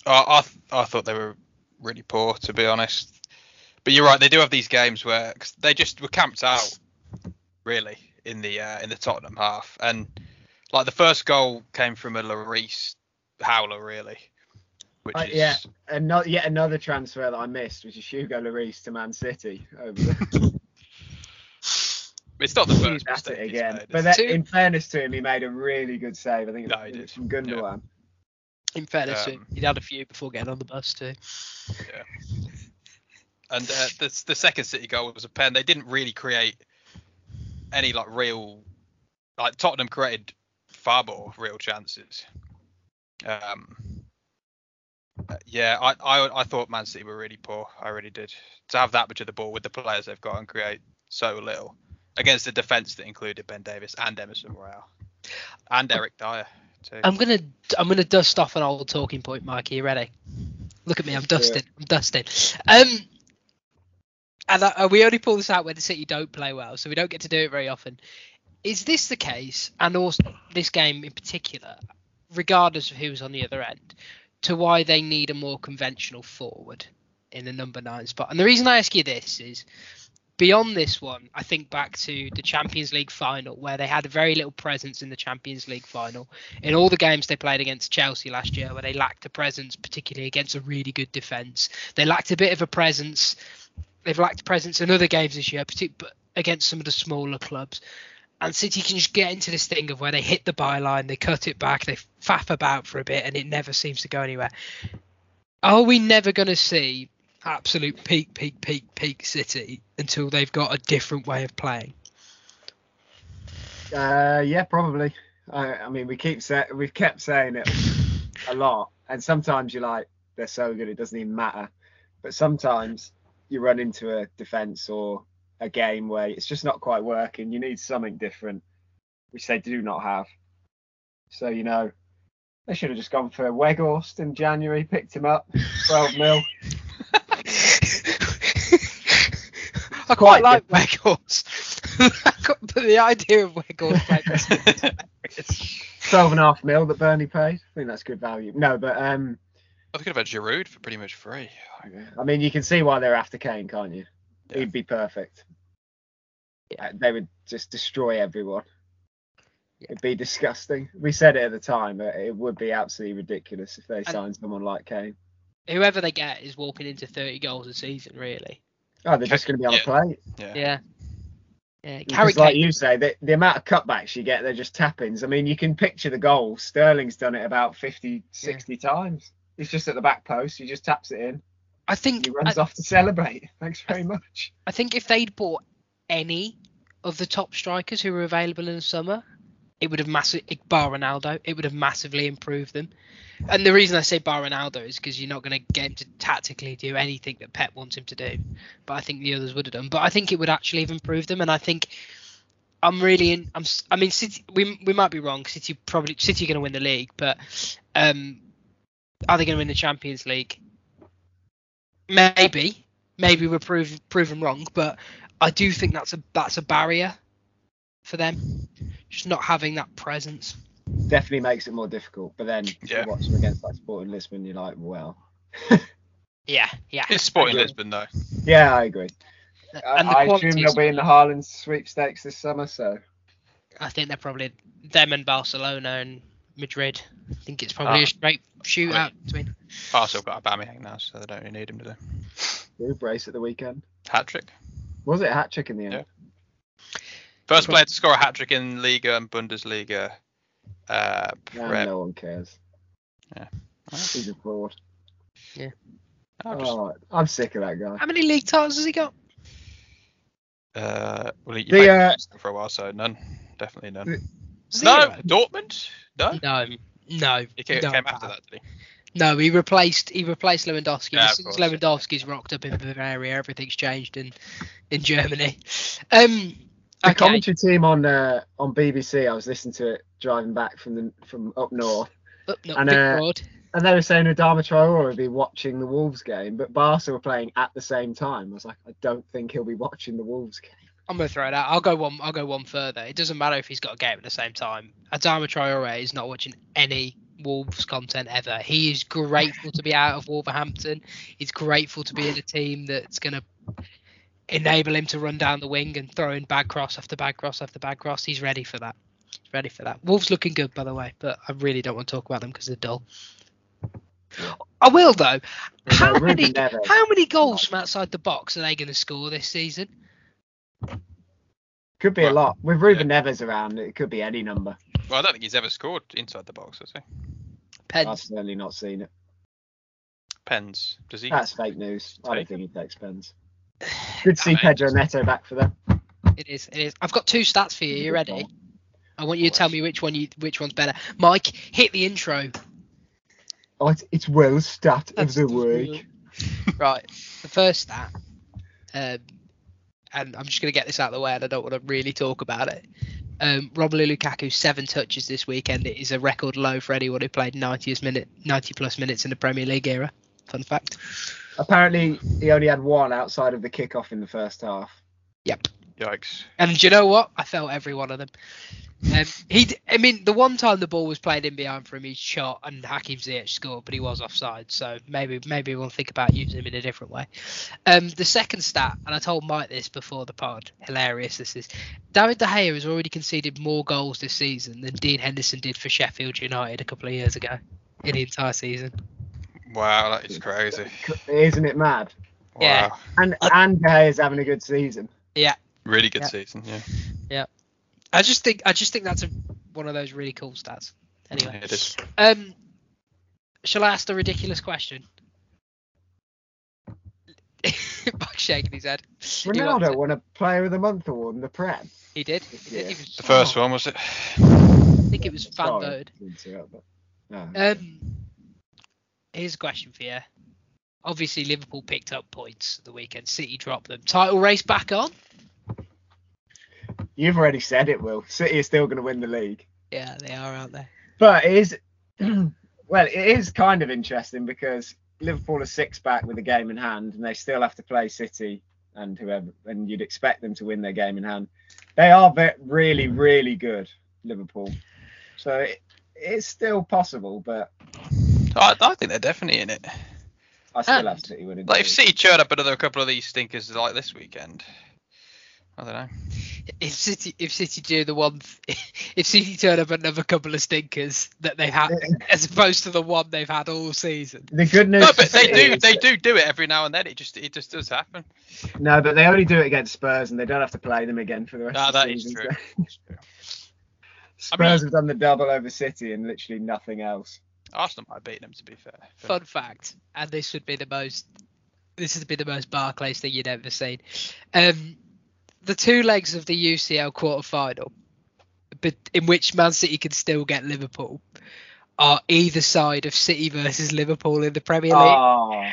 Speaker 2: I I, th- I thought they were really poor, to be honest. But you're right, they do have these games where 'cause they just were camped out, really, in the uh, in the Tottenham half, and like the first goal came from a Lloris howler, really, which
Speaker 3: Uh,
Speaker 2: is
Speaker 3: yeah. And not yet another transfer that I missed, which is Hugo Lloris to Man City. Over the, *laughs*
Speaker 2: it's not the
Speaker 3: he's
Speaker 2: first
Speaker 3: at it again.
Speaker 2: made,
Speaker 3: But that,
Speaker 2: it?
Speaker 3: In fairness to him, he made a really good save. I think it
Speaker 2: No,
Speaker 3: was,
Speaker 2: he
Speaker 3: it was from Gundogan.
Speaker 1: In fairness, to him,
Speaker 2: Um,
Speaker 1: he'd had a few before getting on the bus too.
Speaker 2: And uh, the the second City goal was a pen. They didn't really create any like real like Tottenham created far more real chances. Um, yeah, I, I I thought Man City were really poor. I really did. To have that much of the ball with the players they've got and create so little against a defence that included Ben Davies and Emerson Royal and Eric Dier too.
Speaker 1: I'm gonna I'm gonna dust off an old talking point, Mike. Are you ready? Look at me, I'm dusting. I'm dusting. Um, and we only pull this out when the City don't play well, so we don't get to do it very often. Is this the case, and also this game in particular, regardless of who's on the other end, to why they need a more conventional forward in the number nine spot? And the reason I ask you this is beyond this one, I think back to the Champions League final where they had very little presence in the Champions League final. In all the games they played against Chelsea last year, where they lacked a presence, particularly against a really good defence, they lacked a bit of a presence. They've lacked presence in other games this year, partic- but against some of the smaller clubs. And City can just get into this thing of where they hit the byline, they cut it back, they faff about for a bit, and it never seems to go anywhere. Are we never going to see absolute peak, peak, peak, peak City until they've got a different way of playing?
Speaker 3: Uh, yeah, probably. I, I mean, we keep say, we've kept saying it a lot, and sometimes you're like, they're so good it doesn't even matter. But sometimes you run into a defence or a game where it's just not quite working. You need something different, which they do not have. So you know, they should have just gone for Weghorst in January, picked him up, 12 mil. *laughs* *laughs*
Speaker 1: I quite like Weghorst. but the idea of Weghorst *laughs*
Speaker 3: 12 and a half mil that Burnley paid. I think that's good value. No, but um,
Speaker 2: I could have had Giroud for pretty much free.
Speaker 3: I mean, you can see why they're after Kane, can't you?
Speaker 2: Yeah.
Speaker 3: He'd be perfect.
Speaker 1: Yeah.
Speaker 3: Uh, They would just destroy everyone.
Speaker 1: Yeah.
Speaker 3: It'd be disgusting. We said it at the time, but it would be absolutely ridiculous if they
Speaker 1: And-
Speaker 3: signed someone like Kane.
Speaker 1: Whoever they get is walking into 30 goals a season, really.
Speaker 3: Oh, they're just going to be on
Speaker 2: Yeah.
Speaker 3: a plate.
Speaker 2: Yeah.
Speaker 1: Yeah. Yeah,
Speaker 3: Because, like you say, the, the amount of cutbacks you get, they're just tap-ins. I mean, you can picture the goal. Sterling's done it about 50, 60 times. He's just at the back post. He just taps it in.
Speaker 1: I think
Speaker 3: He runs
Speaker 1: I,
Speaker 3: off to celebrate. *laughs* Thanks very much.
Speaker 1: I think if they'd bought any of the top strikers who were available in the summer, it would have massive bar Ronaldo. It would have massively improved them. And the reason I say bar Ronaldo is because you're not going to get him to tactically do anything that Pep wants him to do. But I think the others would have done. But I think it would actually have improved them. And I think I'm really in. I'm. I mean, City. We we might be wrong. City probably City are going to win the league, but um, are they going to win the Champions League? Maybe. Maybe we're prove, proven wrong, but I do think that's a that's a barrier for them. Just not having that presence.
Speaker 3: Definitely makes it more difficult. But then
Speaker 2: Yeah.
Speaker 3: you watch them against like Sporting Lisbon, you're like, well,
Speaker 1: Yeah, yeah.
Speaker 2: It's Sporting. Lisbon though.
Speaker 3: yeah, I agree. I,
Speaker 1: And the
Speaker 3: I assume
Speaker 1: is-
Speaker 3: they'll be in the Haaland sweepstakes this summer. So
Speaker 1: I think they're probably them and Barcelona and Madrid. I think it's probably
Speaker 2: Ah.
Speaker 1: a straight shootout between.
Speaker 2: Arsenal got Aubameyang now, so they don't really need him to do.
Speaker 3: Blue brace at the weekend.
Speaker 2: Hat trick.
Speaker 3: Was it a hat trick in the end?
Speaker 2: Yeah. First player to score a hat trick in Liga and Bundesliga. Uh,
Speaker 3: Nah,
Speaker 2: Prem.
Speaker 3: no one cares.
Speaker 2: Yeah.
Speaker 3: He's a fraud.
Speaker 2: I'll just-
Speaker 3: Oh, I'm sick of that guy.
Speaker 1: How many league titles has he got?
Speaker 2: uh, well, you
Speaker 3: The,
Speaker 2: played
Speaker 3: uh,
Speaker 2: for a while, so none. Definitely none.
Speaker 3: the-
Speaker 2: No, Dortmund. No,
Speaker 1: No, no.
Speaker 2: he came,
Speaker 1: no,
Speaker 2: came after that, did he?
Speaker 1: No, he replaced he replaced Lewandowski.
Speaker 2: Yeah,
Speaker 1: Since
Speaker 2: course, yeah.
Speaker 1: Lewandowski's rocked up in Bavaria, everything's changed in in Germany. Um,
Speaker 3: The
Speaker 1: okay.
Speaker 3: commentary team on uh, on BBC, I was listening to it driving back from the from up north,
Speaker 1: Up, not
Speaker 3: and, uh,
Speaker 1: Broad.
Speaker 3: and they were saying Adama Traore would be watching the Wolves game, but Barca were playing at the same time. I was like, I don't think he'll be watching the Wolves game.
Speaker 1: I'm gonna throw it out. I'll go one. I'll go one further. It doesn't matter if he's got a game at the same time. Adama Traore is not watching any Wolves content ever. He is grateful to be out of Wolverhampton. He's grateful to be in a team that's gonna enable him to run down the wing and throw in bad cross after bad cross after bad cross. He's ready for that. He's ready for that. Wolves looking good, by the way, but I really don't want to talk about them because they're dull. I will though. How many? How many goals from outside the box are they going to score this season?
Speaker 3: Could be a lot. With Ruben Neves around, it could be any number.
Speaker 2: Well, I don't think he's ever scored inside the box, has he?
Speaker 3: I've certainly not seen it.
Speaker 2: Pens. Does he?
Speaker 3: That's fake news. I don't think he takes pens. *sighs* Good to see Pedro Neto back for them.
Speaker 1: It is. It is. I've got two stats for you. You ready? I want you to tell me which one you which one's better. Mike, hit the intro.
Speaker 3: Oh, it's, it's well stat of
Speaker 1: That's
Speaker 3: the
Speaker 1: the
Speaker 3: week. *laughs*
Speaker 1: Right. The first stat, um, and I'm just going to get this out of the way, and I don't want to really talk about it. Um, Romelu Lukaku seven touches this weekend. It is a record low for anyone who played 90 minute, 90 plus minutes in the Premier League era. Fun fact.
Speaker 3: Apparently, he only had one outside of the kickoff in the first half.
Speaker 1: Yep.
Speaker 2: Yikes.
Speaker 1: And do you know what? I felt every one of them. Um, he, I mean, the one time the ball was played in behind for him, he shot and Hakim Ziyech scored, but he was offside. So maybe, maybe we'll think about using him in a different way. Um, the second stat, and I told Mike this before the pod, hilarious. This is David De Gea has already conceded more goals this season than Dean Henderson did for Sheffield United a couple of years ago in the entire season.
Speaker 2: Wow, that is crazy.
Speaker 3: Isn't it mad?
Speaker 2: Wow.
Speaker 1: Yeah.
Speaker 3: And and De Gea is having a good season. Yeah.
Speaker 2: Really good
Speaker 1: Yeah.
Speaker 2: season, Yeah. yeah.
Speaker 1: I just think, I just think that's a, one of those really cool stats. Anyway,
Speaker 2: It is.
Speaker 1: Um, shall I ask the ridiculous question? *laughs* Mike's shaking his head. He wants
Speaker 3: Ronaldo
Speaker 1: it.
Speaker 3: won a Player of the Month award in the Prem.
Speaker 1: He did.
Speaker 3: this
Speaker 1: Yeah,
Speaker 3: year.
Speaker 1: he was-
Speaker 2: The first one, was it?
Speaker 1: I think it was fan
Speaker 3: Sorry,
Speaker 1: voted.
Speaker 3: didn't see that, but- no.
Speaker 1: Um, here's a question for you. obviously Liverpool picked up points the weekend. City dropped them. Title race back on.
Speaker 3: You've already said it, Will. City is still going to win the league.
Speaker 1: Yeah, they are out there.
Speaker 3: But it is, *clears throat* well, it is kind of interesting because Liverpool are six back with a game in hand, and they still have to play City and whoever, and you'd expect them to win their game in hand. They are really, really good, Liverpool. So it, it's still possible, but
Speaker 2: I, I think they're definitely in it.
Speaker 3: I still
Speaker 1: And-
Speaker 3: have City winning.
Speaker 2: Like if. City churn up another couple of these stinkers like this weekend, I don't know.
Speaker 1: If City, if City do the one, *laughs* if City turn up another couple of stinkers that they've had, as opposed to the one they've had all season.
Speaker 3: The good news.
Speaker 2: No, but they do they do do it every now and then. It just it just does happen.
Speaker 3: No, but they only do it against Spurs, and they don't have to play them again for the rest
Speaker 2: Ah,
Speaker 3: of the season.
Speaker 2: true. That's true.
Speaker 3: Spurs *laughs*
Speaker 2: I mean-
Speaker 3: have done the double over City and literally nothing else.
Speaker 2: Arsenal might beat them to be fair.
Speaker 1: Fun fact, and this would be the most, this has been the most Barclays thing you'd ever seen. Um, the two legs of the UCL quarter final, but in which Man City can still get Liverpool, are either side of City versus Liverpool in the Premier League.
Speaker 3: Oh,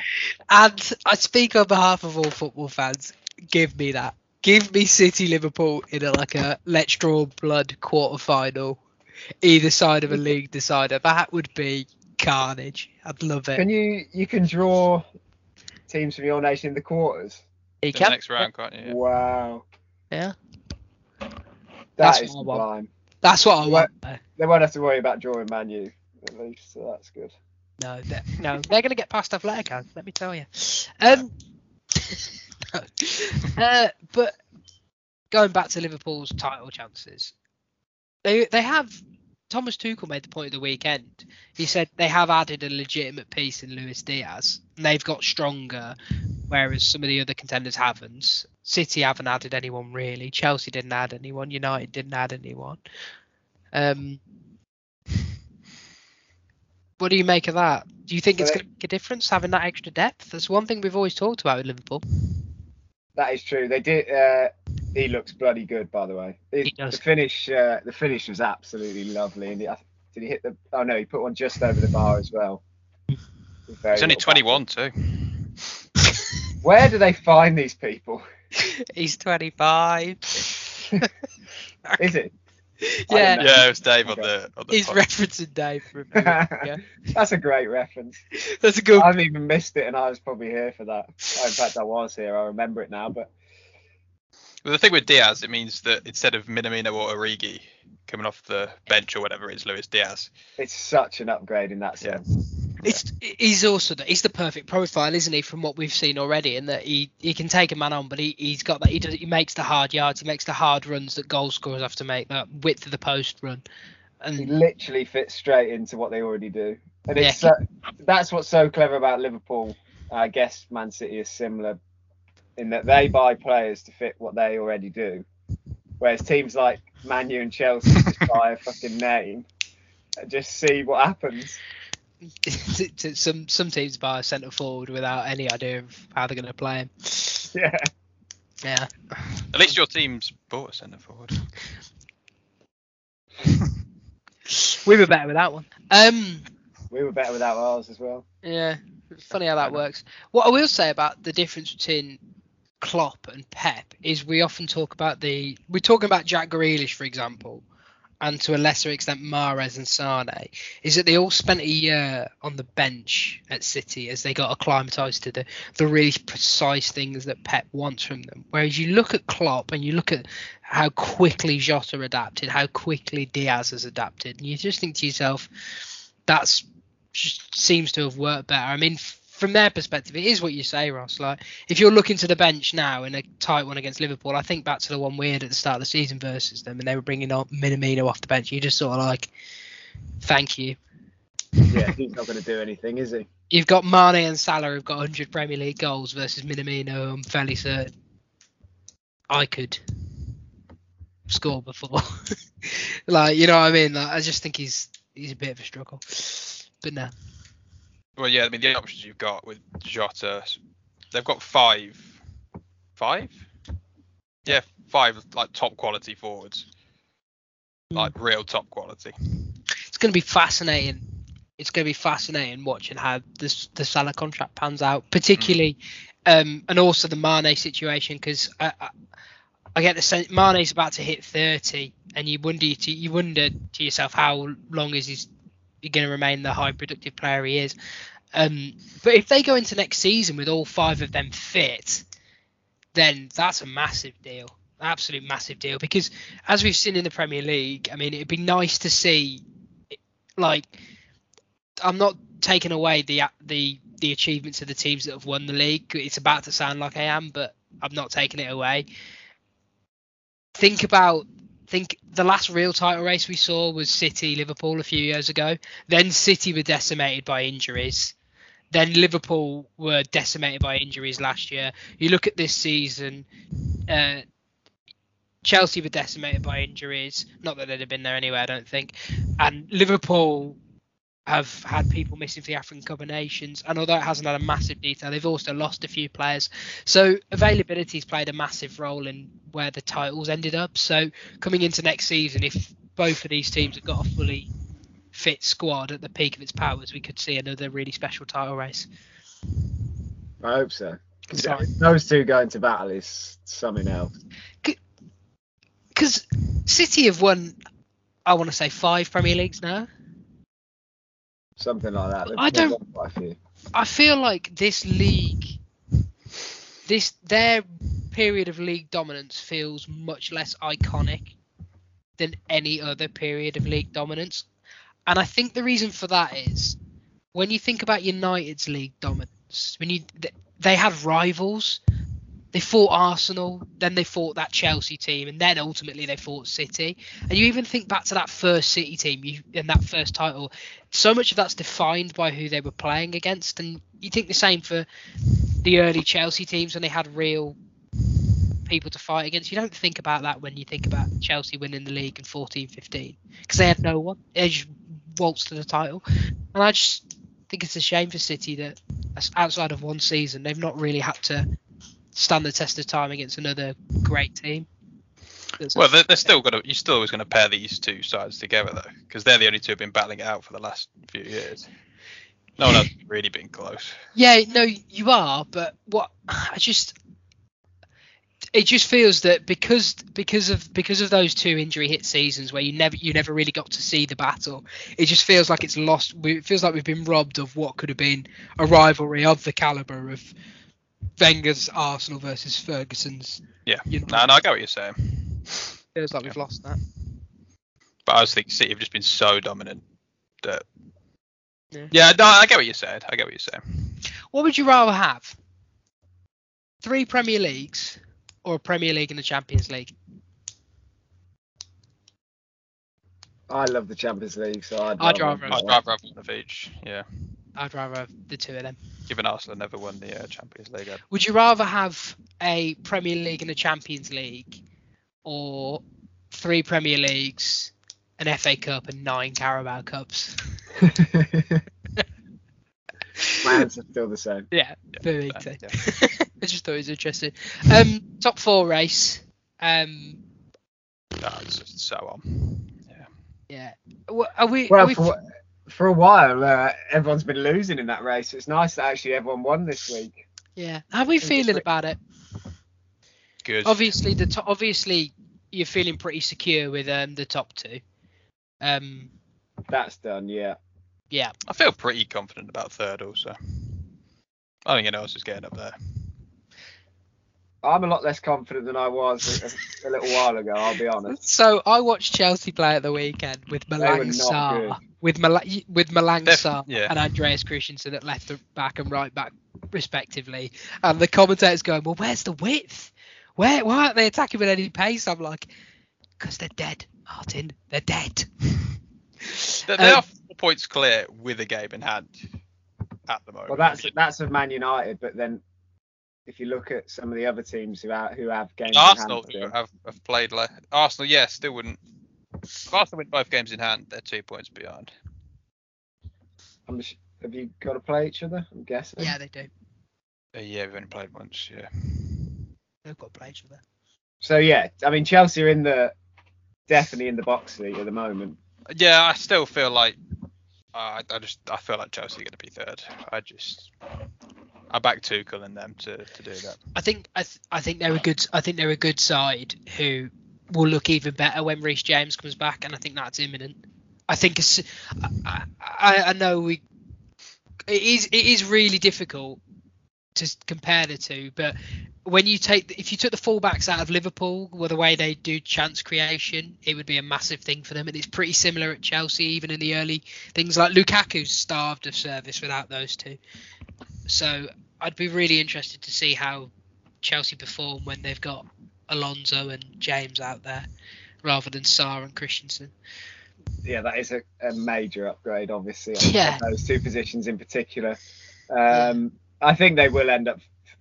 Speaker 1: And I speak on behalf of all football fans. Give me that. Give me City Liverpool in a like a let's draw blood quarter final, either side of a league decider. That would be carnage. I'd love it.
Speaker 3: can you you can draw teams from your nation in the quarters?
Speaker 1: You
Speaker 2: in the
Speaker 1: can.
Speaker 2: next round, can't you? Yeah.
Speaker 3: Wow,
Speaker 1: Yeah,
Speaker 3: that
Speaker 1: That's
Speaker 3: is
Speaker 1: what I want. that's what I
Speaker 3: What?
Speaker 1: want. though.
Speaker 3: They won't have to worry about drawing Man U at least, so that's good.
Speaker 1: No, they no, they're going to get past Atletico. Let me tell you. Um, *laughs* no. uh, but going back to Liverpool's title chances, they they have. Thomas Tuchel made the point of the weekend. He said they have added a legitimate piece in Luis Diaz, and they've got stronger, whereas some of the other contenders haven't. City haven't added anyone really. Chelsea didn't add anyone. United didn't add anyone. Um, what do you make of that? Do you think it's going to make a difference having that extra depth? That's one thing we've always talked about with Liverpool.
Speaker 3: That is true. They did. Uh, he looks bloody good, by the way. It-
Speaker 1: He does.
Speaker 3: The finish, uh, the finish was absolutely lovely. And he, did he hit the? Oh no, he put one just over the bar as well. *laughs* Very
Speaker 2: He's only
Speaker 3: little
Speaker 2: 21 too.
Speaker 3: Battle. Where do they find these people?
Speaker 1: He's 25.
Speaker 3: Is it? *laughs*
Speaker 1: yeah.
Speaker 2: Yeah, it was Dave on the on the.
Speaker 1: he's
Speaker 2: pod.
Speaker 1: referencing Dave. From a minute. *laughs*
Speaker 3: That's a great reference.
Speaker 1: That's a good.
Speaker 3: I haven't even missed it, and I was probably here for that. Oh, in fact, I was here. I remember it now. But
Speaker 2: Well, the thing with Diaz, it means that instead of Minamino or Origi coming off the bench or whatever, it's Luis Diaz.
Speaker 3: it's such an upgrade in that
Speaker 2: Yeah.
Speaker 1: It's he's also the, he's the perfect profile, isn't he? From what we've seen already, in that he, he can take a man on, but he he's got that he does he makes the hard yards, he makes the hard runs that goal scorers have to make, that width of the post run, and He
Speaker 3: literally fits straight into what they already do, and it's
Speaker 1: Yeah.
Speaker 3: that's what's so clever about Liverpool. I guess Man City is similar in that they buy players to fit what they already do, whereas teams like Man U and Chelsea just *laughs* buy a fucking name and just see what happens.
Speaker 1: To, *laughs* to some some teams buy a centre forward without any idea of how they're going to play him.
Speaker 3: Yeah.
Speaker 1: Yeah.
Speaker 2: At least your team's bought a centre forward. *laughs*
Speaker 1: We were better with that one. Um,
Speaker 3: We were better without ours as well.
Speaker 1: yeah, it's funny how that works. What I will say about the difference between Klopp and Pep is we often talk about the we're talking about Jack Grealish, for example, and to a lesser extent Mahrez and Sane, is that they all spent a year on the bench at City as they got acclimatized to the the really precise things that Pep wants from them. Whereas you look at Klopp and you look at how quickly Jota adapted, how quickly Diaz has adapted, and you just think to yourself, that's just seems to have worked better. I mean, from their perspective, it is what you say, Ross. Like, if you're looking to the bench now in a tight one against Liverpool, I think back to the one we had at the start of the season versus them, and they were bringing on Minamino off the bench. You just sort of like, thank you.
Speaker 3: Yeah, he's not going to do anything, is he? *laughs*
Speaker 1: You've got Mane and Salah who've got 100 Premier League goals versus Minamino. I'm fairly certain I could score before. *laughs* like, you know what I mean? Like, I just think he's he's a bit of a struggle. But no.
Speaker 2: Well, yeah, I mean the options you've got with Jota, they've got five, five, yeah, five like top quality forwards, like real top quality.
Speaker 1: it's going to be fascinating. It's going to be fascinating watching how this the Salah contract pans out, particularly, um, and also the Mane situation because I, I, I get the sense Mane's about to hit 30, and you wonder to you wonder to yourself how long is he going to remain the high productive player he is. Um, but if they go into next season with all five of them fit, then that's a massive deal, absolute massive deal. Because as we've seen in the Premier League, I mean, it'd be nice to see, like, I'm not taking away the the the achievements of the teams that have won the league. It's about to sound like I am, but I'm not taking it away. Think about think the last real title race we saw was City Liverpool a few years ago. Then City were decimated by injuries. Then Liverpool were decimated by injuries last year. You look at this season, uh, Chelsea were decimated by injuries. Not that they'd have been there anyway, I don't think. And Liverpool have had people missing for the African Cup of Nations, and although it hasn't had a massive detail, they've also lost a few players. So availability's played a massive role in where the titles ended up. So coming into next season, if both of these teams have got a fully fit squad at the peak of its powers, we could see another really special title race.
Speaker 3: I hope so.
Speaker 1: Sorry. *laughs*
Speaker 3: Those two going to battle is something else.
Speaker 1: Because City have won, I want to say five Premier Leagues now.
Speaker 3: Something like that. They've-
Speaker 1: I don't-
Speaker 3: won quite a few.
Speaker 1: I feel like this league, this their period of league dominance feels much less iconic than any other period of league dominance, and I think the reason for that is when you think about United's league dominance, when you they had rivals, they fought Arsenal, then they fought that Chelsea team, and then ultimately they fought City. And you even think back to that first City team you, and that first title. So much of that's defined by who they were playing against, and you think the same for the early Chelsea teams when they had real people to fight against. You don't think about that when you think about Chelsea winning the league in 14-15 because they had no one. They just waltzed to the title, and I just think it's a shame for City that outside of one season they've not really had to stand the test of time against another great team. That's-
Speaker 2: Well, they're, they're still gonna. You're still always gonna pair these two sides together though, because they're the only two who've been battling it out for the last few years. No one has really been close.
Speaker 1: Yeah, no, you are, but what I just it just feels that because because of because of those two injury hit seasons where you never you never really got to see the battle, it just feels like it's lost. we- It feels like we've been robbed of what could have been a rivalry of the caliber of Wenger's Arsenal versus Ferguson's.
Speaker 2: Yeah.
Speaker 1: You know.
Speaker 2: No, no, I get what you're saying.
Speaker 1: Feels like we've lost that.
Speaker 2: But I was thinking City have just been so dominant that.
Speaker 1: Yeah.
Speaker 2: Yeah, no, I get what you said. I get what you're saying.
Speaker 1: What would you rather have? Three Premier Leagues or a Premier League and a Champions League?
Speaker 3: I love the Champions League, so I'd,
Speaker 1: I'd rather-
Speaker 3: have
Speaker 2: I'd rather have one of each. Yeah,
Speaker 1: I'd rather have the two of them.
Speaker 2: given Arsenal never won the uh, Champions League. I'd-
Speaker 1: Would you rather have a Premier League and a Champions League, or three Premier Leagues, an FA Cup, and nine Carabao Cups? *laughs*
Speaker 3: My answer's still the same.
Speaker 1: Yeah, for me
Speaker 2: Yeah. *laughs*
Speaker 1: I just thought it was interesting. Um, top four race. Um,
Speaker 2: No, just so on. Yeah.
Speaker 1: yeah. Are we? are we
Speaker 3: for, for a while, uh, everyone's been losing in that race. It's nice that actually everyone won this *sighs* week.
Speaker 1: yeah. How are we feeling about it?
Speaker 2: Good.
Speaker 1: Obviously, the to- obviously you're feeling pretty secure with um the top two. Um,
Speaker 3: That's done, yeah.
Speaker 1: yeah.
Speaker 2: I feel pretty confident about third also. I think anyone else is getting up there.
Speaker 3: I'm a lot less confident than I was a, a little while ago. I'll be honest.
Speaker 1: So I watched Chelsea play at the weekend with
Speaker 3: were
Speaker 1: Malang. Sarr, with Mal- with Malang
Speaker 2: Def-
Speaker 1: Sarr
Speaker 2: yeah.
Speaker 1: and Andreas Christensen at left back and right back respectively, and the commentators going, "Well, where's the width? Where why aren't they attacking with any pace?" I'm like, "Cause they're dead, Martin. They're dead." *laughs*
Speaker 2: They, they
Speaker 1: Um,
Speaker 2: are four points clear with a game in hand at the moment.
Speaker 3: Well, that's that's of Man United, but then if you look at some of the other teams who have who have games
Speaker 2: Arsenal
Speaker 3: in hand,
Speaker 2: have, have played like Arsenal, yeah, still wouldn't. If Arsenal win both games in hand, they're two points behind.
Speaker 3: I'm sh- have you got to play each other? I'm guessing.
Speaker 1: yeah, they do.
Speaker 2: Uh, yeah, we've only played once. Yeah.
Speaker 1: They've got to play each other.
Speaker 3: So yeah, I mean Chelsea are in the definitely in the box seat at the moment.
Speaker 2: Yeah, I still feel like I, I just I feel like Chelsea are going to be third. I just I back Tuchel and them to, to do that.
Speaker 1: I think I, th- I think they're a good I think they're a good side who will look even better when Reece James comes back, and I think that's imminent. I think I, I, I know we it is it is really difficult to compare the two, but when you take if you took the fullbacks out of Liverpool with the way they do chance creation, it would be a massive thing for them, and it's pretty similar at Chelsea, even in the early things like Lukaku's starved of service without those two. So I'd be really interested to see how Chelsea perform when they've got Alonso and James out there rather than Sarr and Christensen.
Speaker 3: Yeah, that is a, a major upgrade, obviously, on,
Speaker 1: Yeah.
Speaker 3: on those two positions in particular. Um, I think they will end up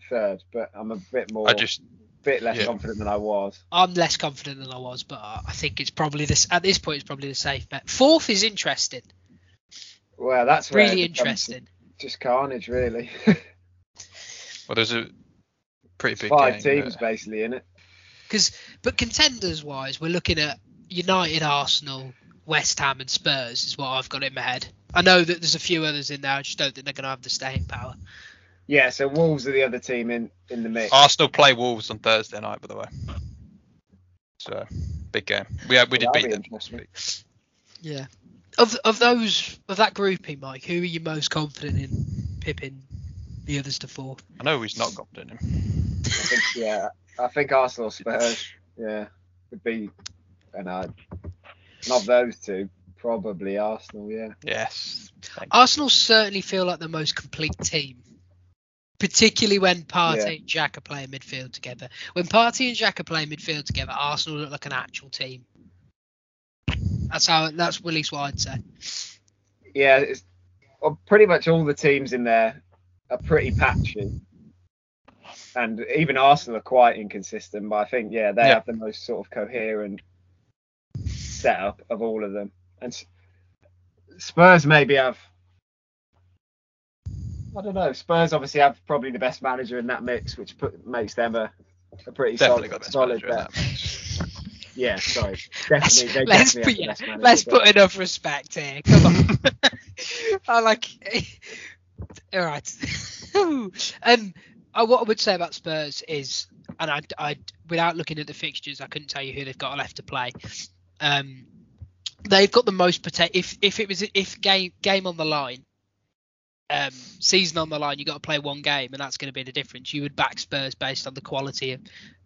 Speaker 3: third, but I'm a bit more,
Speaker 2: I just
Speaker 3: bit less
Speaker 2: yeah.
Speaker 3: confident than I was.
Speaker 1: I'm less confident than I was, but I I think it's probably this at this point it's probably the safe bet. Fourth is interesting,
Speaker 3: Well, that's
Speaker 1: really interesting.
Speaker 3: Just carnage, really. *laughs*
Speaker 2: well, there's a pretty big
Speaker 3: Five
Speaker 2: game,
Speaker 3: teams
Speaker 1: Oh,
Speaker 3: basically in it.
Speaker 1: Because, but contenders wise, we're looking at United, Arsenal, West Ham, and Spurs is what I've got in my head. I know that there's a few others in there. I just don't think they're going to have the staying power.
Speaker 3: Yeah, so Wolves are the other team in in the mix.
Speaker 2: Arsenal play Wolves on Thursday night, by the way. So big game. We we did
Speaker 3: that'll
Speaker 2: beat
Speaker 3: be
Speaker 2: them last week.
Speaker 1: Yeah. Of of those of that grouping, Mike, who are you most confident in pipping the others to fourth?
Speaker 2: I know he's not confident in him.
Speaker 3: I think, yeah, I think Arsenal Spurs, yeah, would be, and I, not those two, probably Arsenal, yeah.
Speaker 2: Yes. Thank
Speaker 1: Arsenal certainly feel like the most complete team, particularly when Partey
Speaker 3: Yeah.
Speaker 1: and Jack are playing midfield together. When Partey and Jack are playing midfield together, Arsenal look like an actual team. That's how. That's at least what I'd say.
Speaker 3: Yeah, it's, well, pretty much all the teams in there are pretty patchy. And even Arsenal are quite inconsistent, but I think, yeah, they
Speaker 2: Yeah.
Speaker 3: have the most sort of coherent setup of all of them. And Spurs maybe have, I don't know, Spurs obviously have probably the best manager in that mix, which put, makes them a, a pretty
Speaker 2: Definitely
Speaker 3: solid,
Speaker 2: got the best
Speaker 3: solid bet. Yeah, *laughs* sorry. Definitely,
Speaker 1: let's
Speaker 3: definitely
Speaker 1: put, yeah, let's put enough respect here. Come on. *laughs* I like. *laughs* All right. um, uh, what I would say about Spurs is, and I, I, without looking at the fixtures, I couldn't tell you who they've got left to play. Um, they've got the most potential. If if it was if game game on the line, um, season on the line, you've got to play one game, and that's going to be the difference. You would back Spurs based on the quality of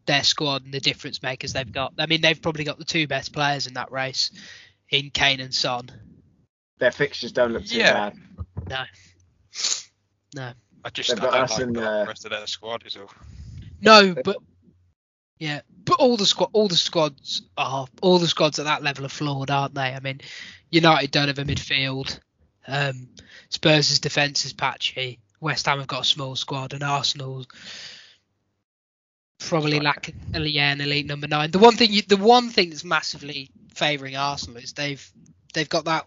Speaker 1: their squad and the difference makers they've got. I mean, they've probably got the two best players in that race, in Kane and Son.
Speaker 3: Their fixtures don't look too
Speaker 2: Yeah.
Speaker 3: bad. No, no.
Speaker 2: I just
Speaker 3: They've
Speaker 2: I
Speaker 3: got
Speaker 2: don't
Speaker 3: us
Speaker 2: like
Speaker 3: and,
Speaker 2: the
Speaker 3: uh,
Speaker 2: rest of their squad is all.
Speaker 1: No, but yeah, but all the squad, all the squads are all the squads at that level are flawed, aren't they? I mean, United don't have a midfield. Um, Spurs' defence is patchy. West Ham have got a small squad, and Arsenal probably
Speaker 2: Striker.
Speaker 1: lack a- yeah, an elite number nine. The one thing, you, the one thing that's massively favouring Arsenal is they've they've got that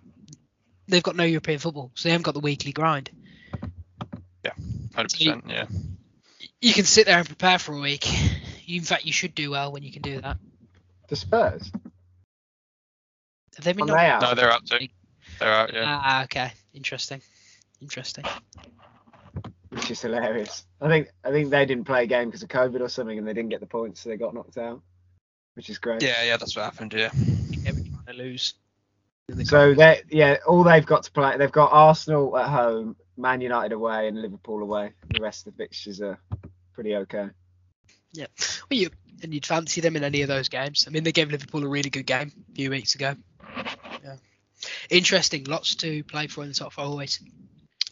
Speaker 1: they've got no European football, so they haven't got the weekly grind.
Speaker 2: Yeah, Hundred percent. Yeah.
Speaker 1: You can sit there and prepare for a week. You, in fact, you should do well when you can do that.
Speaker 3: The Spurs?
Speaker 1: Have they been
Speaker 3: Are they out?
Speaker 2: No, they're out too. They're out. Yeah.
Speaker 1: Ah, okay. Interesting. Interesting.
Speaker 3: Which is hilarious. I think I think they didn't play a game because of COVID or something, and they didn't get the points, so they got knocked out, which is great.
Speaker 2: Yeah, yeah, that's what happened. Yeah.
Speaker 1: They were trying to lose. And
Speaker 3: So they yeah, all they've got to play, they've got Arsenal at home, Man United away, and Liverpool away. The rest of the fixtures are pretty okay.
Speaker 1: Yeah, well, you, and you'd fancy them in any of those games. I mean, they gave Liverpool a really good game a few weeks ago. Yeah. Interesting. Lots to play for in the top four race.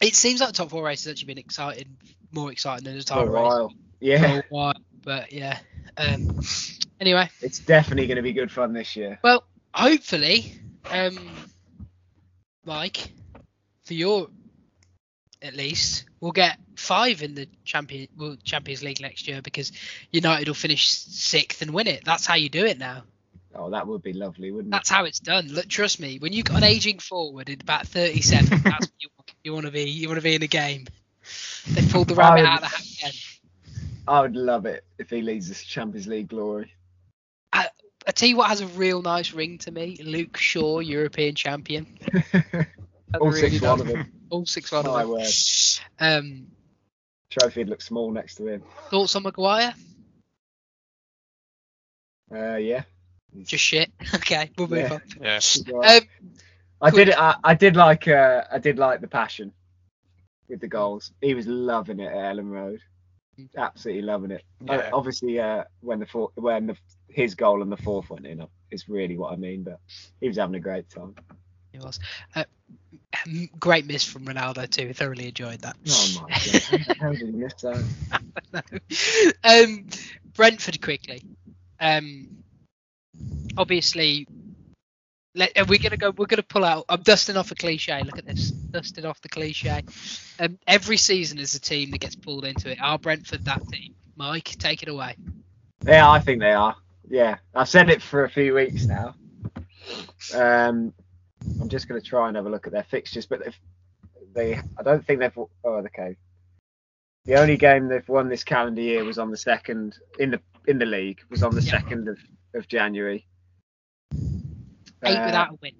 Speaker 1: It seems like the top four race has actually been exciting, more exciting than the
Speaker 3: For
Speaker 1: title
Speaker 3: a
Speaker 1: race
Speaker 3: yeah,
Speaker 1: a while. But yeah. Um, anyway,
Speaker 3: it's definitely going to be good fun this year.
Speaker 1: well, hopefully, um, Mike, for your at least, we'll get five in the champion well, Champions League next year because United will finish sixth and win it. That's how you do it now.
Speaker 3: Oh, that would be lovely, wouldn't it?
Speaker 1: That's how it's done. Look, trust me. When you've got an aging forward in about 37, *laughs* that's what you, you want to be. You want to be in a game. They pulled the rabbit
Speaker 3: would-
Speaker 1: out of the hat again.
Speaker 3: I would love it if he leads us to Champions League glory.
Speaker 1: I tell you what has a real nice ring to me. Luke Shaw, European champion. *laughs*
Speaker 3: All
Speaker 1: Really
Speaker 3: six one
Speaker 1: nice.
Speaker 3: of them. *laughs*
Speaker 1: All six one
Speaker 3: My
Speaker 1: of them.
Speaker 3: word.
Speaker 1: Um,
Speaker 3: Trophy'd look small next to him.
Speaker 1: thoughts on Maguire?
Speaker 3: Uh, yeah.
Speaker 1: Just shit. *laughs* Okay, we'll move
Speaker 3: Yeah.
Speaker 1: on.
Speaker 2: Yeah.
Speaker 3: he's all right.
Speaker 1: Um,
Speaker 3: I did. I, I did like. Uh, I did like the passion with the goals. He was loving it at Elland Road. Absolutely loving it. Uh, obviously, uh, when the four, when the, his goal and the fourth went in, is really what I mean. But he was having a great time.
Speaker 1: He was. Uh, great miss from Ronaldo too. Thoroughly enjoyed that.
Speaker 3: Oh my god! *laughs* How did he miss that? *laughs*
Speaker 1: um, Brentford quickly. Um, obviously, let, are we gonna go? We're gonna pull out. I'm dusting off a cliche. Look at this, dusting off the cliche. Um, every season is a team that gets pulled into it. Are Brentford that team? Mike, take it away.
Speaker 3: Yeah, I think they are. Yeah, I've said it for a few weeks now. Um, I'm just going to try and have a look at their fixtures, but if they, I don't think they've. Oh, okay. The only game they've won this calendar year was on the second in the in the league was on the
Speaker 1: Yeah.
Speaker 3: second of, of January.
Speaker 1: Eight
Speaker 3: Uh,
Speaker 1: without a win.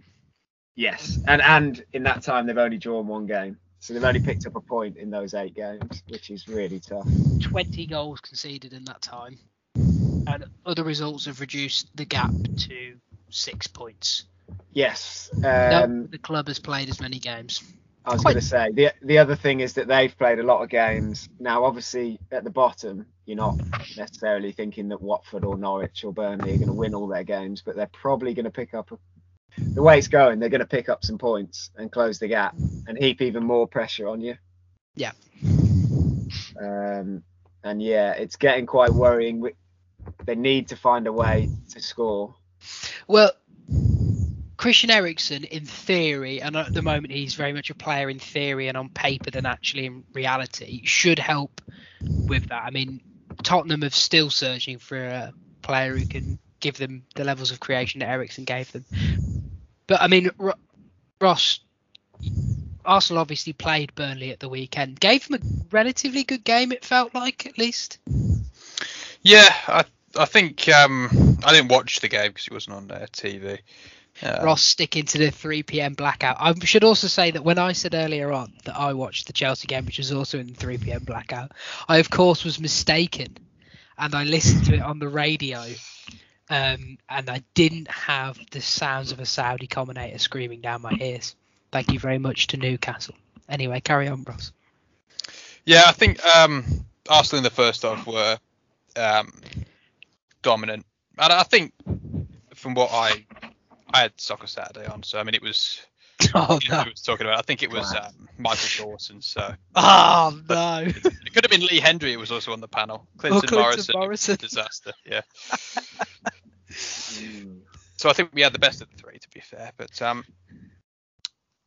Speaker 3: Yes, and and in that time they've only drawn one game, so they've only picked up a point in those eight games, which is really tough.
Speaker 1: 20 goals conceded in that time, and other results have reduced the gap to six points.
Speaker 3: Yes.
Speaker 1: No,
Speaker 3: Um,
Speaker 1: the club has played as many games.
Speaker 3: I was going to say the the other thing is that they've played a lot of games. Now, obviously, at the bottom, you're not necessarily thinking that Watford or Norwich or Burnley are going to win all their games, but they're probably going to pick up. The way it's going, they're going to pick up some points and close the gap and heap even more pressure on you.
Speaker 1: Yeah.
Speaker 3: Um, and yeah, it's getting quite worrying. We- They need to find a way to score.
Speaker 1: Well, Christian Eriksen, in theory, and at the moment he's very much a player in theory and on paper than actually in reality, should help with that. I mean, Tottenham have still searching for a player who can give them the levels of creation that Eriksen gave them. But I mean, Ro- Ross, Arsenal obviously played Burnley at the weekend, gave them a relatively good game. It felt like, at least.
Speaker 2: Yeah, I I think um, I didn't watch the game because it wasn't on uh, TV. Uh,
Speaker 1: Ross sticking to the 3 p.m. blackout. I should also say that when I said earlier on that I watched the Chelsea game, which was also in the 3 p.m. blackout, I of course was mistaken, and I listened to it on the radio, um, and I didn't have the sounds of a Saudi commentator screaming down my ears. Thank you very much to Newcastle. Anyway, carry on, Ross.
Speaker 2: Yeah, I think um, Arsenal in the first half were um, dominant, and I think from what I I had Soccer Saturday on, so I mean it was
Speaker 1: Oh *laughs*
Speaker 2: you know,
Speaker 1: no!
Speaker 2: who was talking about. I think it was
Speaker 3: Class.
Speaker 2: um, Michael Dawson. So
Speaker 1: Oh no!
Speaker 2: it could have been Lee Hendrie. who was also on the panel. Clinton,
Speaker 1: Clinton
Speaker 2: Morrison. it a
Speaker 1: Morrison.
Speaker 2: Disaster. Yeah. *laughs* So I think we had the best of the three, to be fair. But um,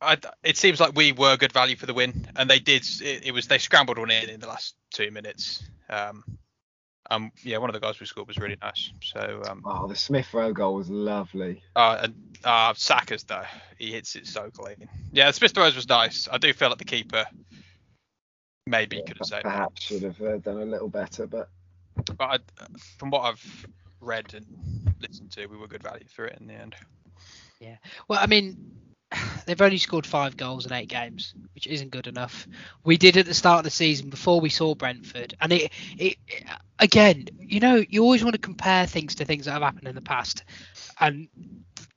Speaker 2: I, it seems like we were good value for the win, and they did. It, it was they scrambled one in in the last two minutes. Um, um, yeah, one of the guys we scored was really nice. So um,
Speaker 3: Oh, the Smith Rowe goal was lovely.
Speaker 2: uh, and uh, Saka's though, he hits it so clean. Yeah, Smith Rowe's was nice. I do feel like the keeper maybe
Speaker 3: Yeah,
Speaker 2: could have saved
Speaker 3: perhaps should have uh, done a little better, but
Speaker 2: But I, from what I've read and listened to, we were good value for it in the end. Yeah.
Speaker 1: Well, I mean, *sighs* they've only scored five goals in eight games, which isn't good enough. We did at the start of the season before we saw Brentford, and it, it, again, you know, you always want to compare things to things that have happened in the past, and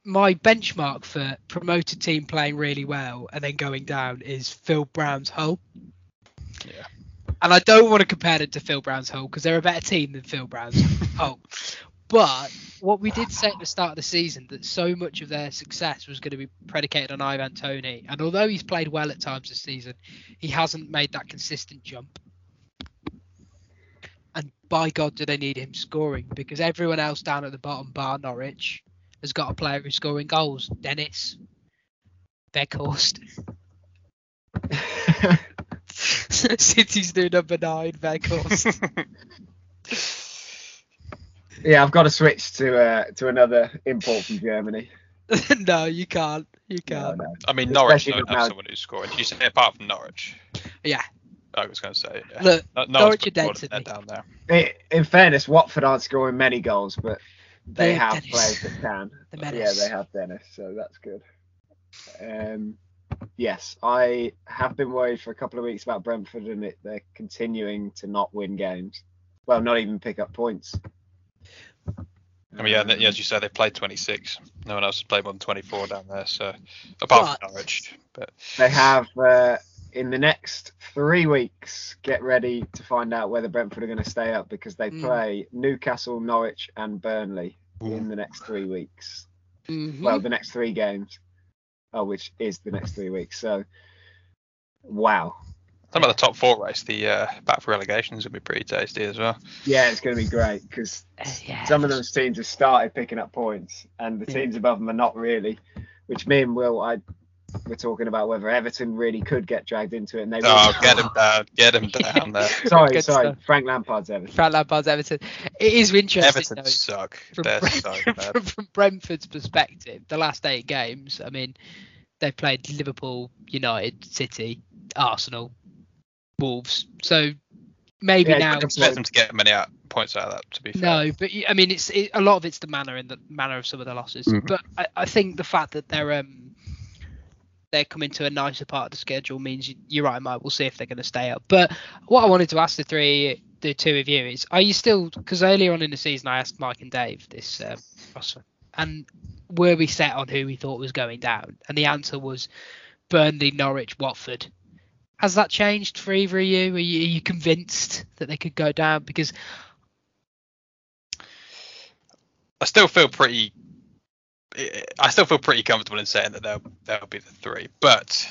Speaker 1: my benchmark for promoted team playing really well and then going down is Phil Brown's Hull.
Speaker 2: Yeah.
Speaker 1: And I don't want to compare it to Phil Brown's Hull because they're a better team than Phil Brown's *laughs* Hull. But what we did say at the start of the season that so much of their success was going to be predicated on Ivan Toney, and although he's played well at times this season, he hasn't made that consistent jump. And by God, do they need him scoring because everyone else down at the bottom, bar Norwich, has got a player who's scoring goals. Dennis, Weghorst, *laughs* *laughs* City's new number nine, Weghorst. *laughs*
Speaker 3: yeah, I've got to switch to uh, to another import from Germany. *laughs*
Speaker 1: no, you can't. You can't.
Speaker 3: no.
Speaker 2: I mean, Norwich
Speaker 3: Especially
Speaker 2: don't have
Speaker 3: now-
Speaker 2: someone who's scoring. You say apart from Norwich.
Speaker 1: Yeah.
Speaker 2: I was going to say. Yeah.
Speaker 1: Look,
Speaker 2: No-
Speaker 1: Norwich are dead to me.
Speaker 2: down there.
Speaker 3: I- In fairness, Watford aren't scoring many goals, but they
Speaker 1: They have
Speaker 3: have
Speaker 1: Dennis.
Speaker 3: players that can.
Speaker 1: The *laughs*
Speaker 3: yeah, they have Dennis, so that's good. Um, yes, I have been worried for a couple of weeks about Brentford and it, they're continuing to not win games. Well, not even pick up points.
Speaker 2: I mean, yeah, as you said, they played 26. No one else has played more than 24 down there. So apart
Speaker 1: But-
Speaker 2: from Norwich, but
Speaker 3: they have uh, in the next three weeks. Get ready to find out whether Brentford are going to stay up because they
Speaker 1: Mm.
Speaker 3: play Newcastle, Norwich, and Burnley in the next three weeks.
Speaker 1: Mhm.
Speaker 3: Well, the next three games. Oh, which is the next three weeks. So, wow.
Speaker 2: Some of the top four race, the uh, back for relegation is gonna be pretty tasty as well.
Speaker 3: Yeah, it's going to be great because
Speaker 1: Uh, yeah.
Speaker 3: some of those teams have started picking up points, and the
Speaker 1: Yeah.
Speaker 3: teams above them are not really. Which me and Will, I were talking about whether Everton really could get dragged into it, and they.
Speaker 2: Oh,
Speaker 3: really
Speaker 2: get
Speaker 3: can't.
Speaker 2: him down, get him *laughs* down there. *laughs*
Speaker 3: Sorry,
Speaker 1: Good
Speaker 3: sorry.
Speaker 1: stuff.
Speaker 3: Frank Lampard's Everton.
Speaker 1: Frank Lampard's Everton. It is interesting
Speaker 2: Everton
Speaker 1: though,
Speaker 2: suck.
Speaker 1: from,
Speaker 2: They're
Speaker 1: Brent-
Speaker 2: so *laughs* bad.
Speaker 1: from, from Brentford's perspective. The last eight games, I mean, they've played Liverpool, United, City, Arsenal, Wolves. So maybe
Speaker 3: Yeah,
Speaker 1: now.
Speaker 3: it's
Speaker 2: Expect them to get many out, points out of that. To be fair.
Speaker 1: No, but I mean, it's it, a lot of it's the manner and the manner of some of the losses.
Speaker 2: Mhm.
Speaker 1: But I, I think the fact that they're um they're coming to a nicer part of the schedule means you, you're right, Mike. We'll see if they're going to stay up. But what I wanted to ask the three, the two of you is: Are you still? Because earlier on in the season, I asked Mike and Dave this, question, and were we set on who we thought was going down? And the answer was Burnley, Norwich, Watford. Has that changed for either of you? Are you, are you convinced that they could go down? Because
Speaker 2: I still feel pretty. I still feel pretty comfortable in saying that they'll they'll be the three, but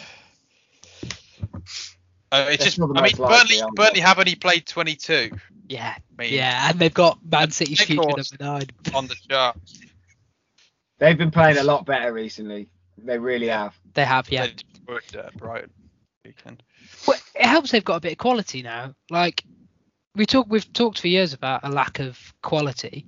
Speaker 2: uh, it's
Speaker 3: They're
Speaker 2: just.
Speaker 3: still
Speaker 2: I mean,
Speaker 3: most likely,
Speaker 2: Burnley
Speaker 3: aren't they?
Speaker 2: Burnley have only played 22.
Speaker 1: yeah,
Speaker 2: I mean,
Speaker 1: Yeah, and they've got Man City's
Speaker 2: Of
Speaker 1: future
Speaker 2: course.
Speaker 1: number nine. *laughs*
Speaker 2: on the chart.
Speaker 3: They've been playing a lot better recently. They really have.
Speaker 1: They have, yeah.
Speaker 2: They destroyed, uh, Brighton weekend.
Speaker 1: Well, it helps they've got a bit of quality now. Like we talk, we've talked for years about a lack of quality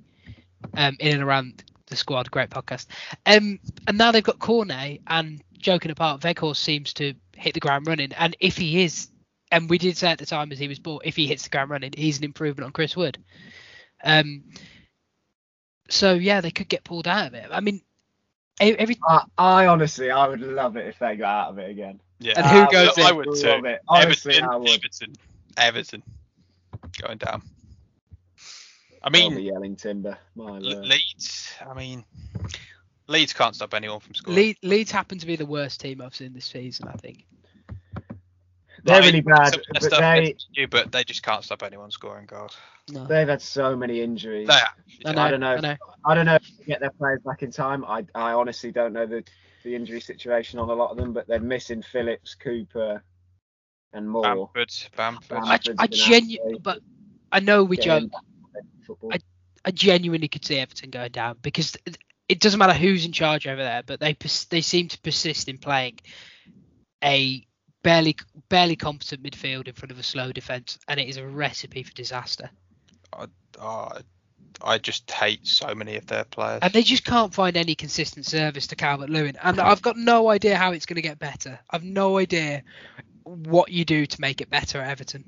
Speaker 1: um, in and around the squad. Great podcast. Um, and now they've got Cornet and joking apart, Weghorst seems to hit the ground running. And if he is, and we did say at the time as he was bought, if he hits the ground running, he's an improvement on Chris Wood. Um, so yeah, they could get pulled out of it. I mean, every
Speaker 3: I, I honestly, I would love it if they got out of it again.
Speaker 2: Yeah,
Speaker 1: And who uh,
Speaker 3: I
Speaker 1: goes
Speaker 3: would
Speaker 2: I would too.
Speaker 3: it. Honestly,
Speaker 2: Everton,
Speaker 3: I would.
Speaker 2: Everton, Everton, going down. I mean,
Speaker 3: be yelling timber. My
Speaker 2: Le- Leeds. I mean, Leeds can't stop anyone from scoring.
Speaker 1: Le- Leeds happen to be the worst team I've seen this season. I think.
Speaker 3: They're
Speaker 2: Like,
Speaker 3: really bad,
Speaker 2: some of the
Speaker 3: but
Speaker 2: stuff
Speaker 3: they
Speaker 2: you, but they just can't stop anyone scoring goals.
Speaker 1: No.
Speaker 3: they've had so many injuries.
Speaker 2: They are.
Speaker 1: I know.
Speaker 3: I don't know.
Speaker 1: I know.
Speaker 3: I don't know if they get their players back in time. I I honestly don't know the the injury situation on a lot of them, but they're missing Phillips, Cooper, and more.
Speaker 2: Bamford, Bamford.
Speaker 1: I,
Speaker 3: Bamford's
Speaker 1: I
Speaker 3: been
Speaker 1: genu-
Speaker 3: out,
Speaker 1: but I know we joke.
Speaker 3: back to football.
Speaker 1: I- I genuinely could see Everton going down because it- it doesn't matter who's in charge over there, but they they seem to persist in playing a barely barely competent midfield in front of a slow defense, and it is a recipe for disaster.
Speaker 2: Oh, I just hate so many of their players.
Speaker 1: And they just can't find any consistent service to Calvert Lewin, and I've got no idea how it's going to get better. I've no idea what you do to make it better at Everton.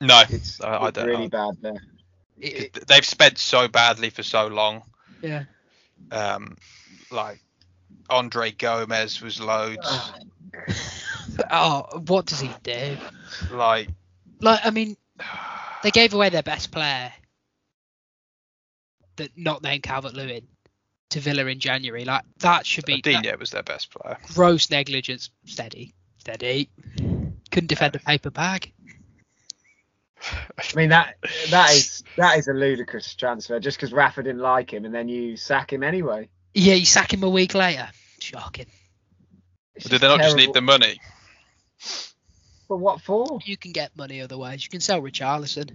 Speaker 2: no,
Speaker 3: it's,
Speaker 2: I- I
Speaker 3: it's
Speaker 2: don't
Speaker 3: really
Speaker 2: know.
Speaker 3: bad there.
Speaker 1: It- it-
Speaker 2: they've spent so badly for so long.
Speaker 1: yeah.
Speaker 2: Um, like Andre Gomes was loads. *laughs*
Speaker 1: Oh, what does he do?
Speaker 2: like
Speaker 1: Like, I mean, they gave away their best player that not named Calvert Lewin to Villa in January. Like that should be that
Speaker 2: Adinho was their best player.
Speaker 1: gross negligence. Steady, steady. Couldn't defend a paper bag.
Speaker 3: I mean that that is that is a ludicrous transfer. Just because Rafa didn't like him, and then you sack him anyway.
Speaker 1: Yeah, you sack him a week later. Shocking.
Speaker 3: It's
Speaker 2: Did they not just need the money?
Speaker 3: But what for?
Speaker 1: You can get money otherwise. You can sell Richarlison.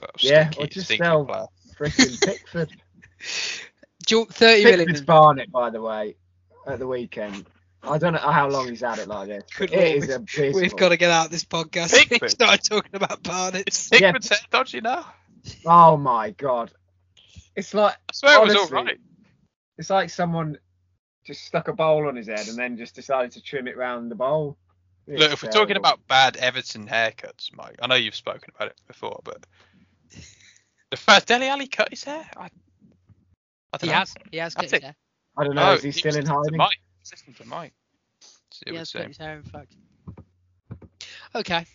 Speaker 2: That
Speaker 3: Yeah,
Speaker 2: stinky,
Speaker 3: or just sell-
Speaker 2: player.
Speaker 3: Freaking *laughs* Pickford.
Speaker 1: Do you- Thirty million.
Speaker 3: Pickford's Barnet, by the way, at the weekend. I don't know how long he's had it like this.
Speaker 1: Good
Speaker 3: it
Speaker 1: lord, we've-
Speaker 3: abysmal.
Speaker 1: We've got to get out of this podcast. *laughs*
Speaker 2: Pickford.
Speaker 1: We started talking about Barnett.
Speaker 2: Is
Speaker 3: Yeah.
Speaker 2: Pickford's hair dodgy now?
Speaker 3: Oh my god! It's like
Speaker 2: I swear it was
Speaker 3: Honestly,
Speaker 2: all right.
Speaker 3: it's like someone just stuck a bowl on his head and then just decided to trim it round the bowl. It's
Speaker 2: Look, if we're talking about bad Everton haircuts, Mike, I know you've spoken about it before, but the first Dele Alli cut his hair. I, I don't
Speaker 1: He
Speaker 2: know.
Speaker 1: has. He has.
Speaker 2: That's
Speaker 1: cut his hair.
Speaker 3: I don't know,
Speaker 2: Oh,
Speaker 3: is he
Speaker 2: he
Speaker 3: still in hiding?
Speaker 2: Mike. Listen to Mike. See what
Speaker 1: Yeah,
Speaker 2: he's
Speaker 1: split his hair, in fact. Okay.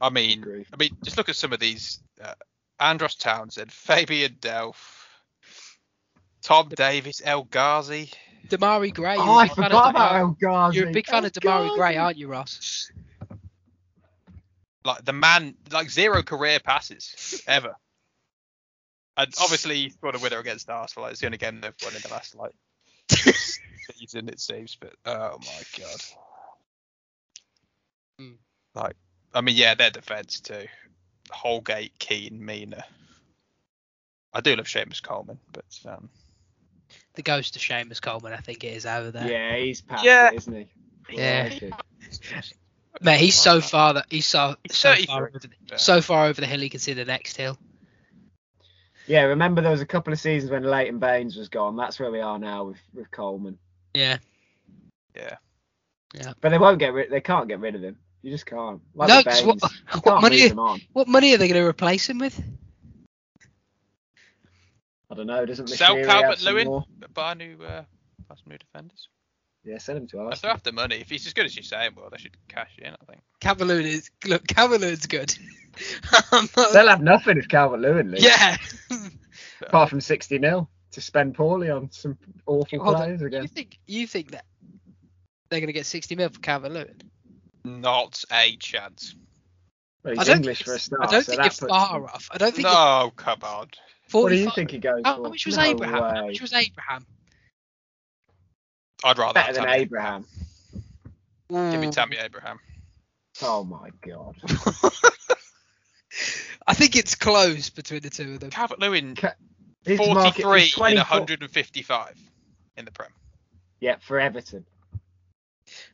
Speaker 2: I mean,
Speaker 3: Agree.
Speaker 2: I mean, just look at some of these. Uh, Andros Townsend, Fabian Delph, Tom Davies, El Ghazi.
Speaker 1: Demarai Gray.
Speaker 3: Oh,
Speaker 1: you're a
Speaker 3: I
Speaker 1: big fan of
Speaker 3: forgot about El Ghazi.
Speaker 1: You're a big fan
Speaker 3: El
Speaker 1: of Demarai Gray, aren't you, Ross?
Speaker 2: Like the man, like zero career passes ever. And obviously, he scored a winner against Arsenal. Like, it's the only game they've won in the last like season, it seems. But oh my god.
Speaker 1: Hmm.
Speaker 2: Like, I mean, yeah, their defense too. Holgate, Keane, Mina. I do love Seamus Coleman, but um,
Speaker 1: The ghost of Seamus Coleman, I think it is over there.
Speaker 3: Yeah, he's past
Speaker 2: Yeah.
Speaker 3: it, isn't he?
Speaker 1: Yeah.
Speaker 3: is he?
Speaker 1: Mate, he's so far that he's so
Speaker 2: He's
Speaker 1: so far over the,
Speaker 2: Yeah.
Speaker 1: so far over the hill he can see the next hill.
Speaker 3: Yeah, remember there was a couple of seasons when Leighton Baines was gone. That's where we are now with, with Coleman.
Speaker 1: Yeah.
Speaker 2: yeah. Yeah.
Speaker 3: But they won't get rid. They can't get rid of him. You just can't. Like
Speaker 1: no,
Speaker 3: with
Speaker 1: 'cause
Speaker 3: Baines,
Speaker 1: what,
Speaker 3: you *laughs*
Speaker 1: what
Speaker 3: can't
Speaker 1: money
Speaker 3: move him on.
Speaker 1: what money are they going to replace him with?
Speaker 3: I don't know. Doesn't
Speaker 2: Sell Calvert Lewin,
Speaker 3: more?
Speaker 2: buy new, uh, buy some new defenders.
Speaker 3: Yeah, send him to
Speaker 2: If
Speaker 3: us.
Speaker 2: they're after money, if he's as good as you say, well, they should cash in. I think.
Speaker 1: Cavaloon is look. Cavaloon's good. *laughs* Not-
Speaker 3: They'll have nothing if Calvert Lewin leaves.
Speaker 1: yeah. *laughs*
Speaker 3: Apart from 60 nil to spend poorly on some awful
Speaker 1: Hold on,
Speaker 3: players
Speaker 1: You
Speaker 3: again.
Speaker 1: think you think that they're going to get 60 mil for Calvert-Lewin?
Speaker 2: Not a chance.
Speaker 3: Well,
Speaker 1: I
Speaker 3: he's
Speaker 1: don't
Speaker 3: English
Speaker 1: think
Speaker 3: for a start.
Speaker 1: I don't
Speaker 3: so
Speaker 1: think
Speaker 3: that
Speaker 1: you're
Speaker 3: puts
Speaker 1: far off. I don't think. you're
Speaker 2: No, come on.
Speaker 3: What do you think he goes
Speaker 1: How
Speaker 3: for?
Speaker 1: much was
Speaker 3: No
Speaker 1: Abraham? How much was Abraham?
Speaker 2: I'd rather
Speaker 3: Better
Speaker 2: have
Speaker 3: than
Speaker 2: Tammy.
Speaker 3: Abraham.
Speaker 2: Give me
Speaker 1: hmm.
Speaker 2: Tammy Abraham.
Speaker 3: Oh my god. *laughs*
Speaker 1: I think it's close between the two of them.
Speaker 2: Calvert Lewin,
Speaker 3: Ca-
Speaker 2: 43 in 155 in the Prem.
Speaker 3: Yeah, for Everton.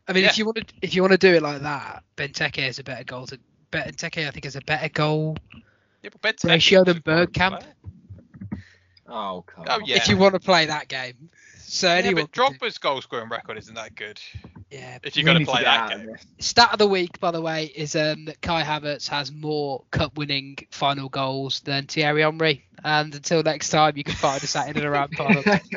Speaker 1: I mean,
Speaker 2: Yeah.
Speaker 1: if you want to, if you want to do it like that, Benteke is a better goal to. Benteke, I think, is a better goal
Speaker 2: Yeah, Benteke
Speaker 1: ratio
Speaker 2: was
Speaker 1: than
Speaker 2: a quality
Speaker 1: Bergkamp.
Speaker 2: Player.
Speaker 3: Oh, come
Speaker 2: Oh,
Speaker 3: on.
Speaker 2: yeah.
Speaker 1: If you want to play that game, so
Speaker 2: Yeah,
Speaker 1: anyone.
Speaker 2: but Drogba's goal scoring record isn't that good.
Speaker 1: yeah.
Speaker 2: If you're going to play that game.
Speaker 3: this.
Speaker 1: Stat of the week, by the way, is um, that Kai Havertz has more cup-winning final goals than Thierry Henry. And until next time, you can find us at in and around Parliament. *laughs*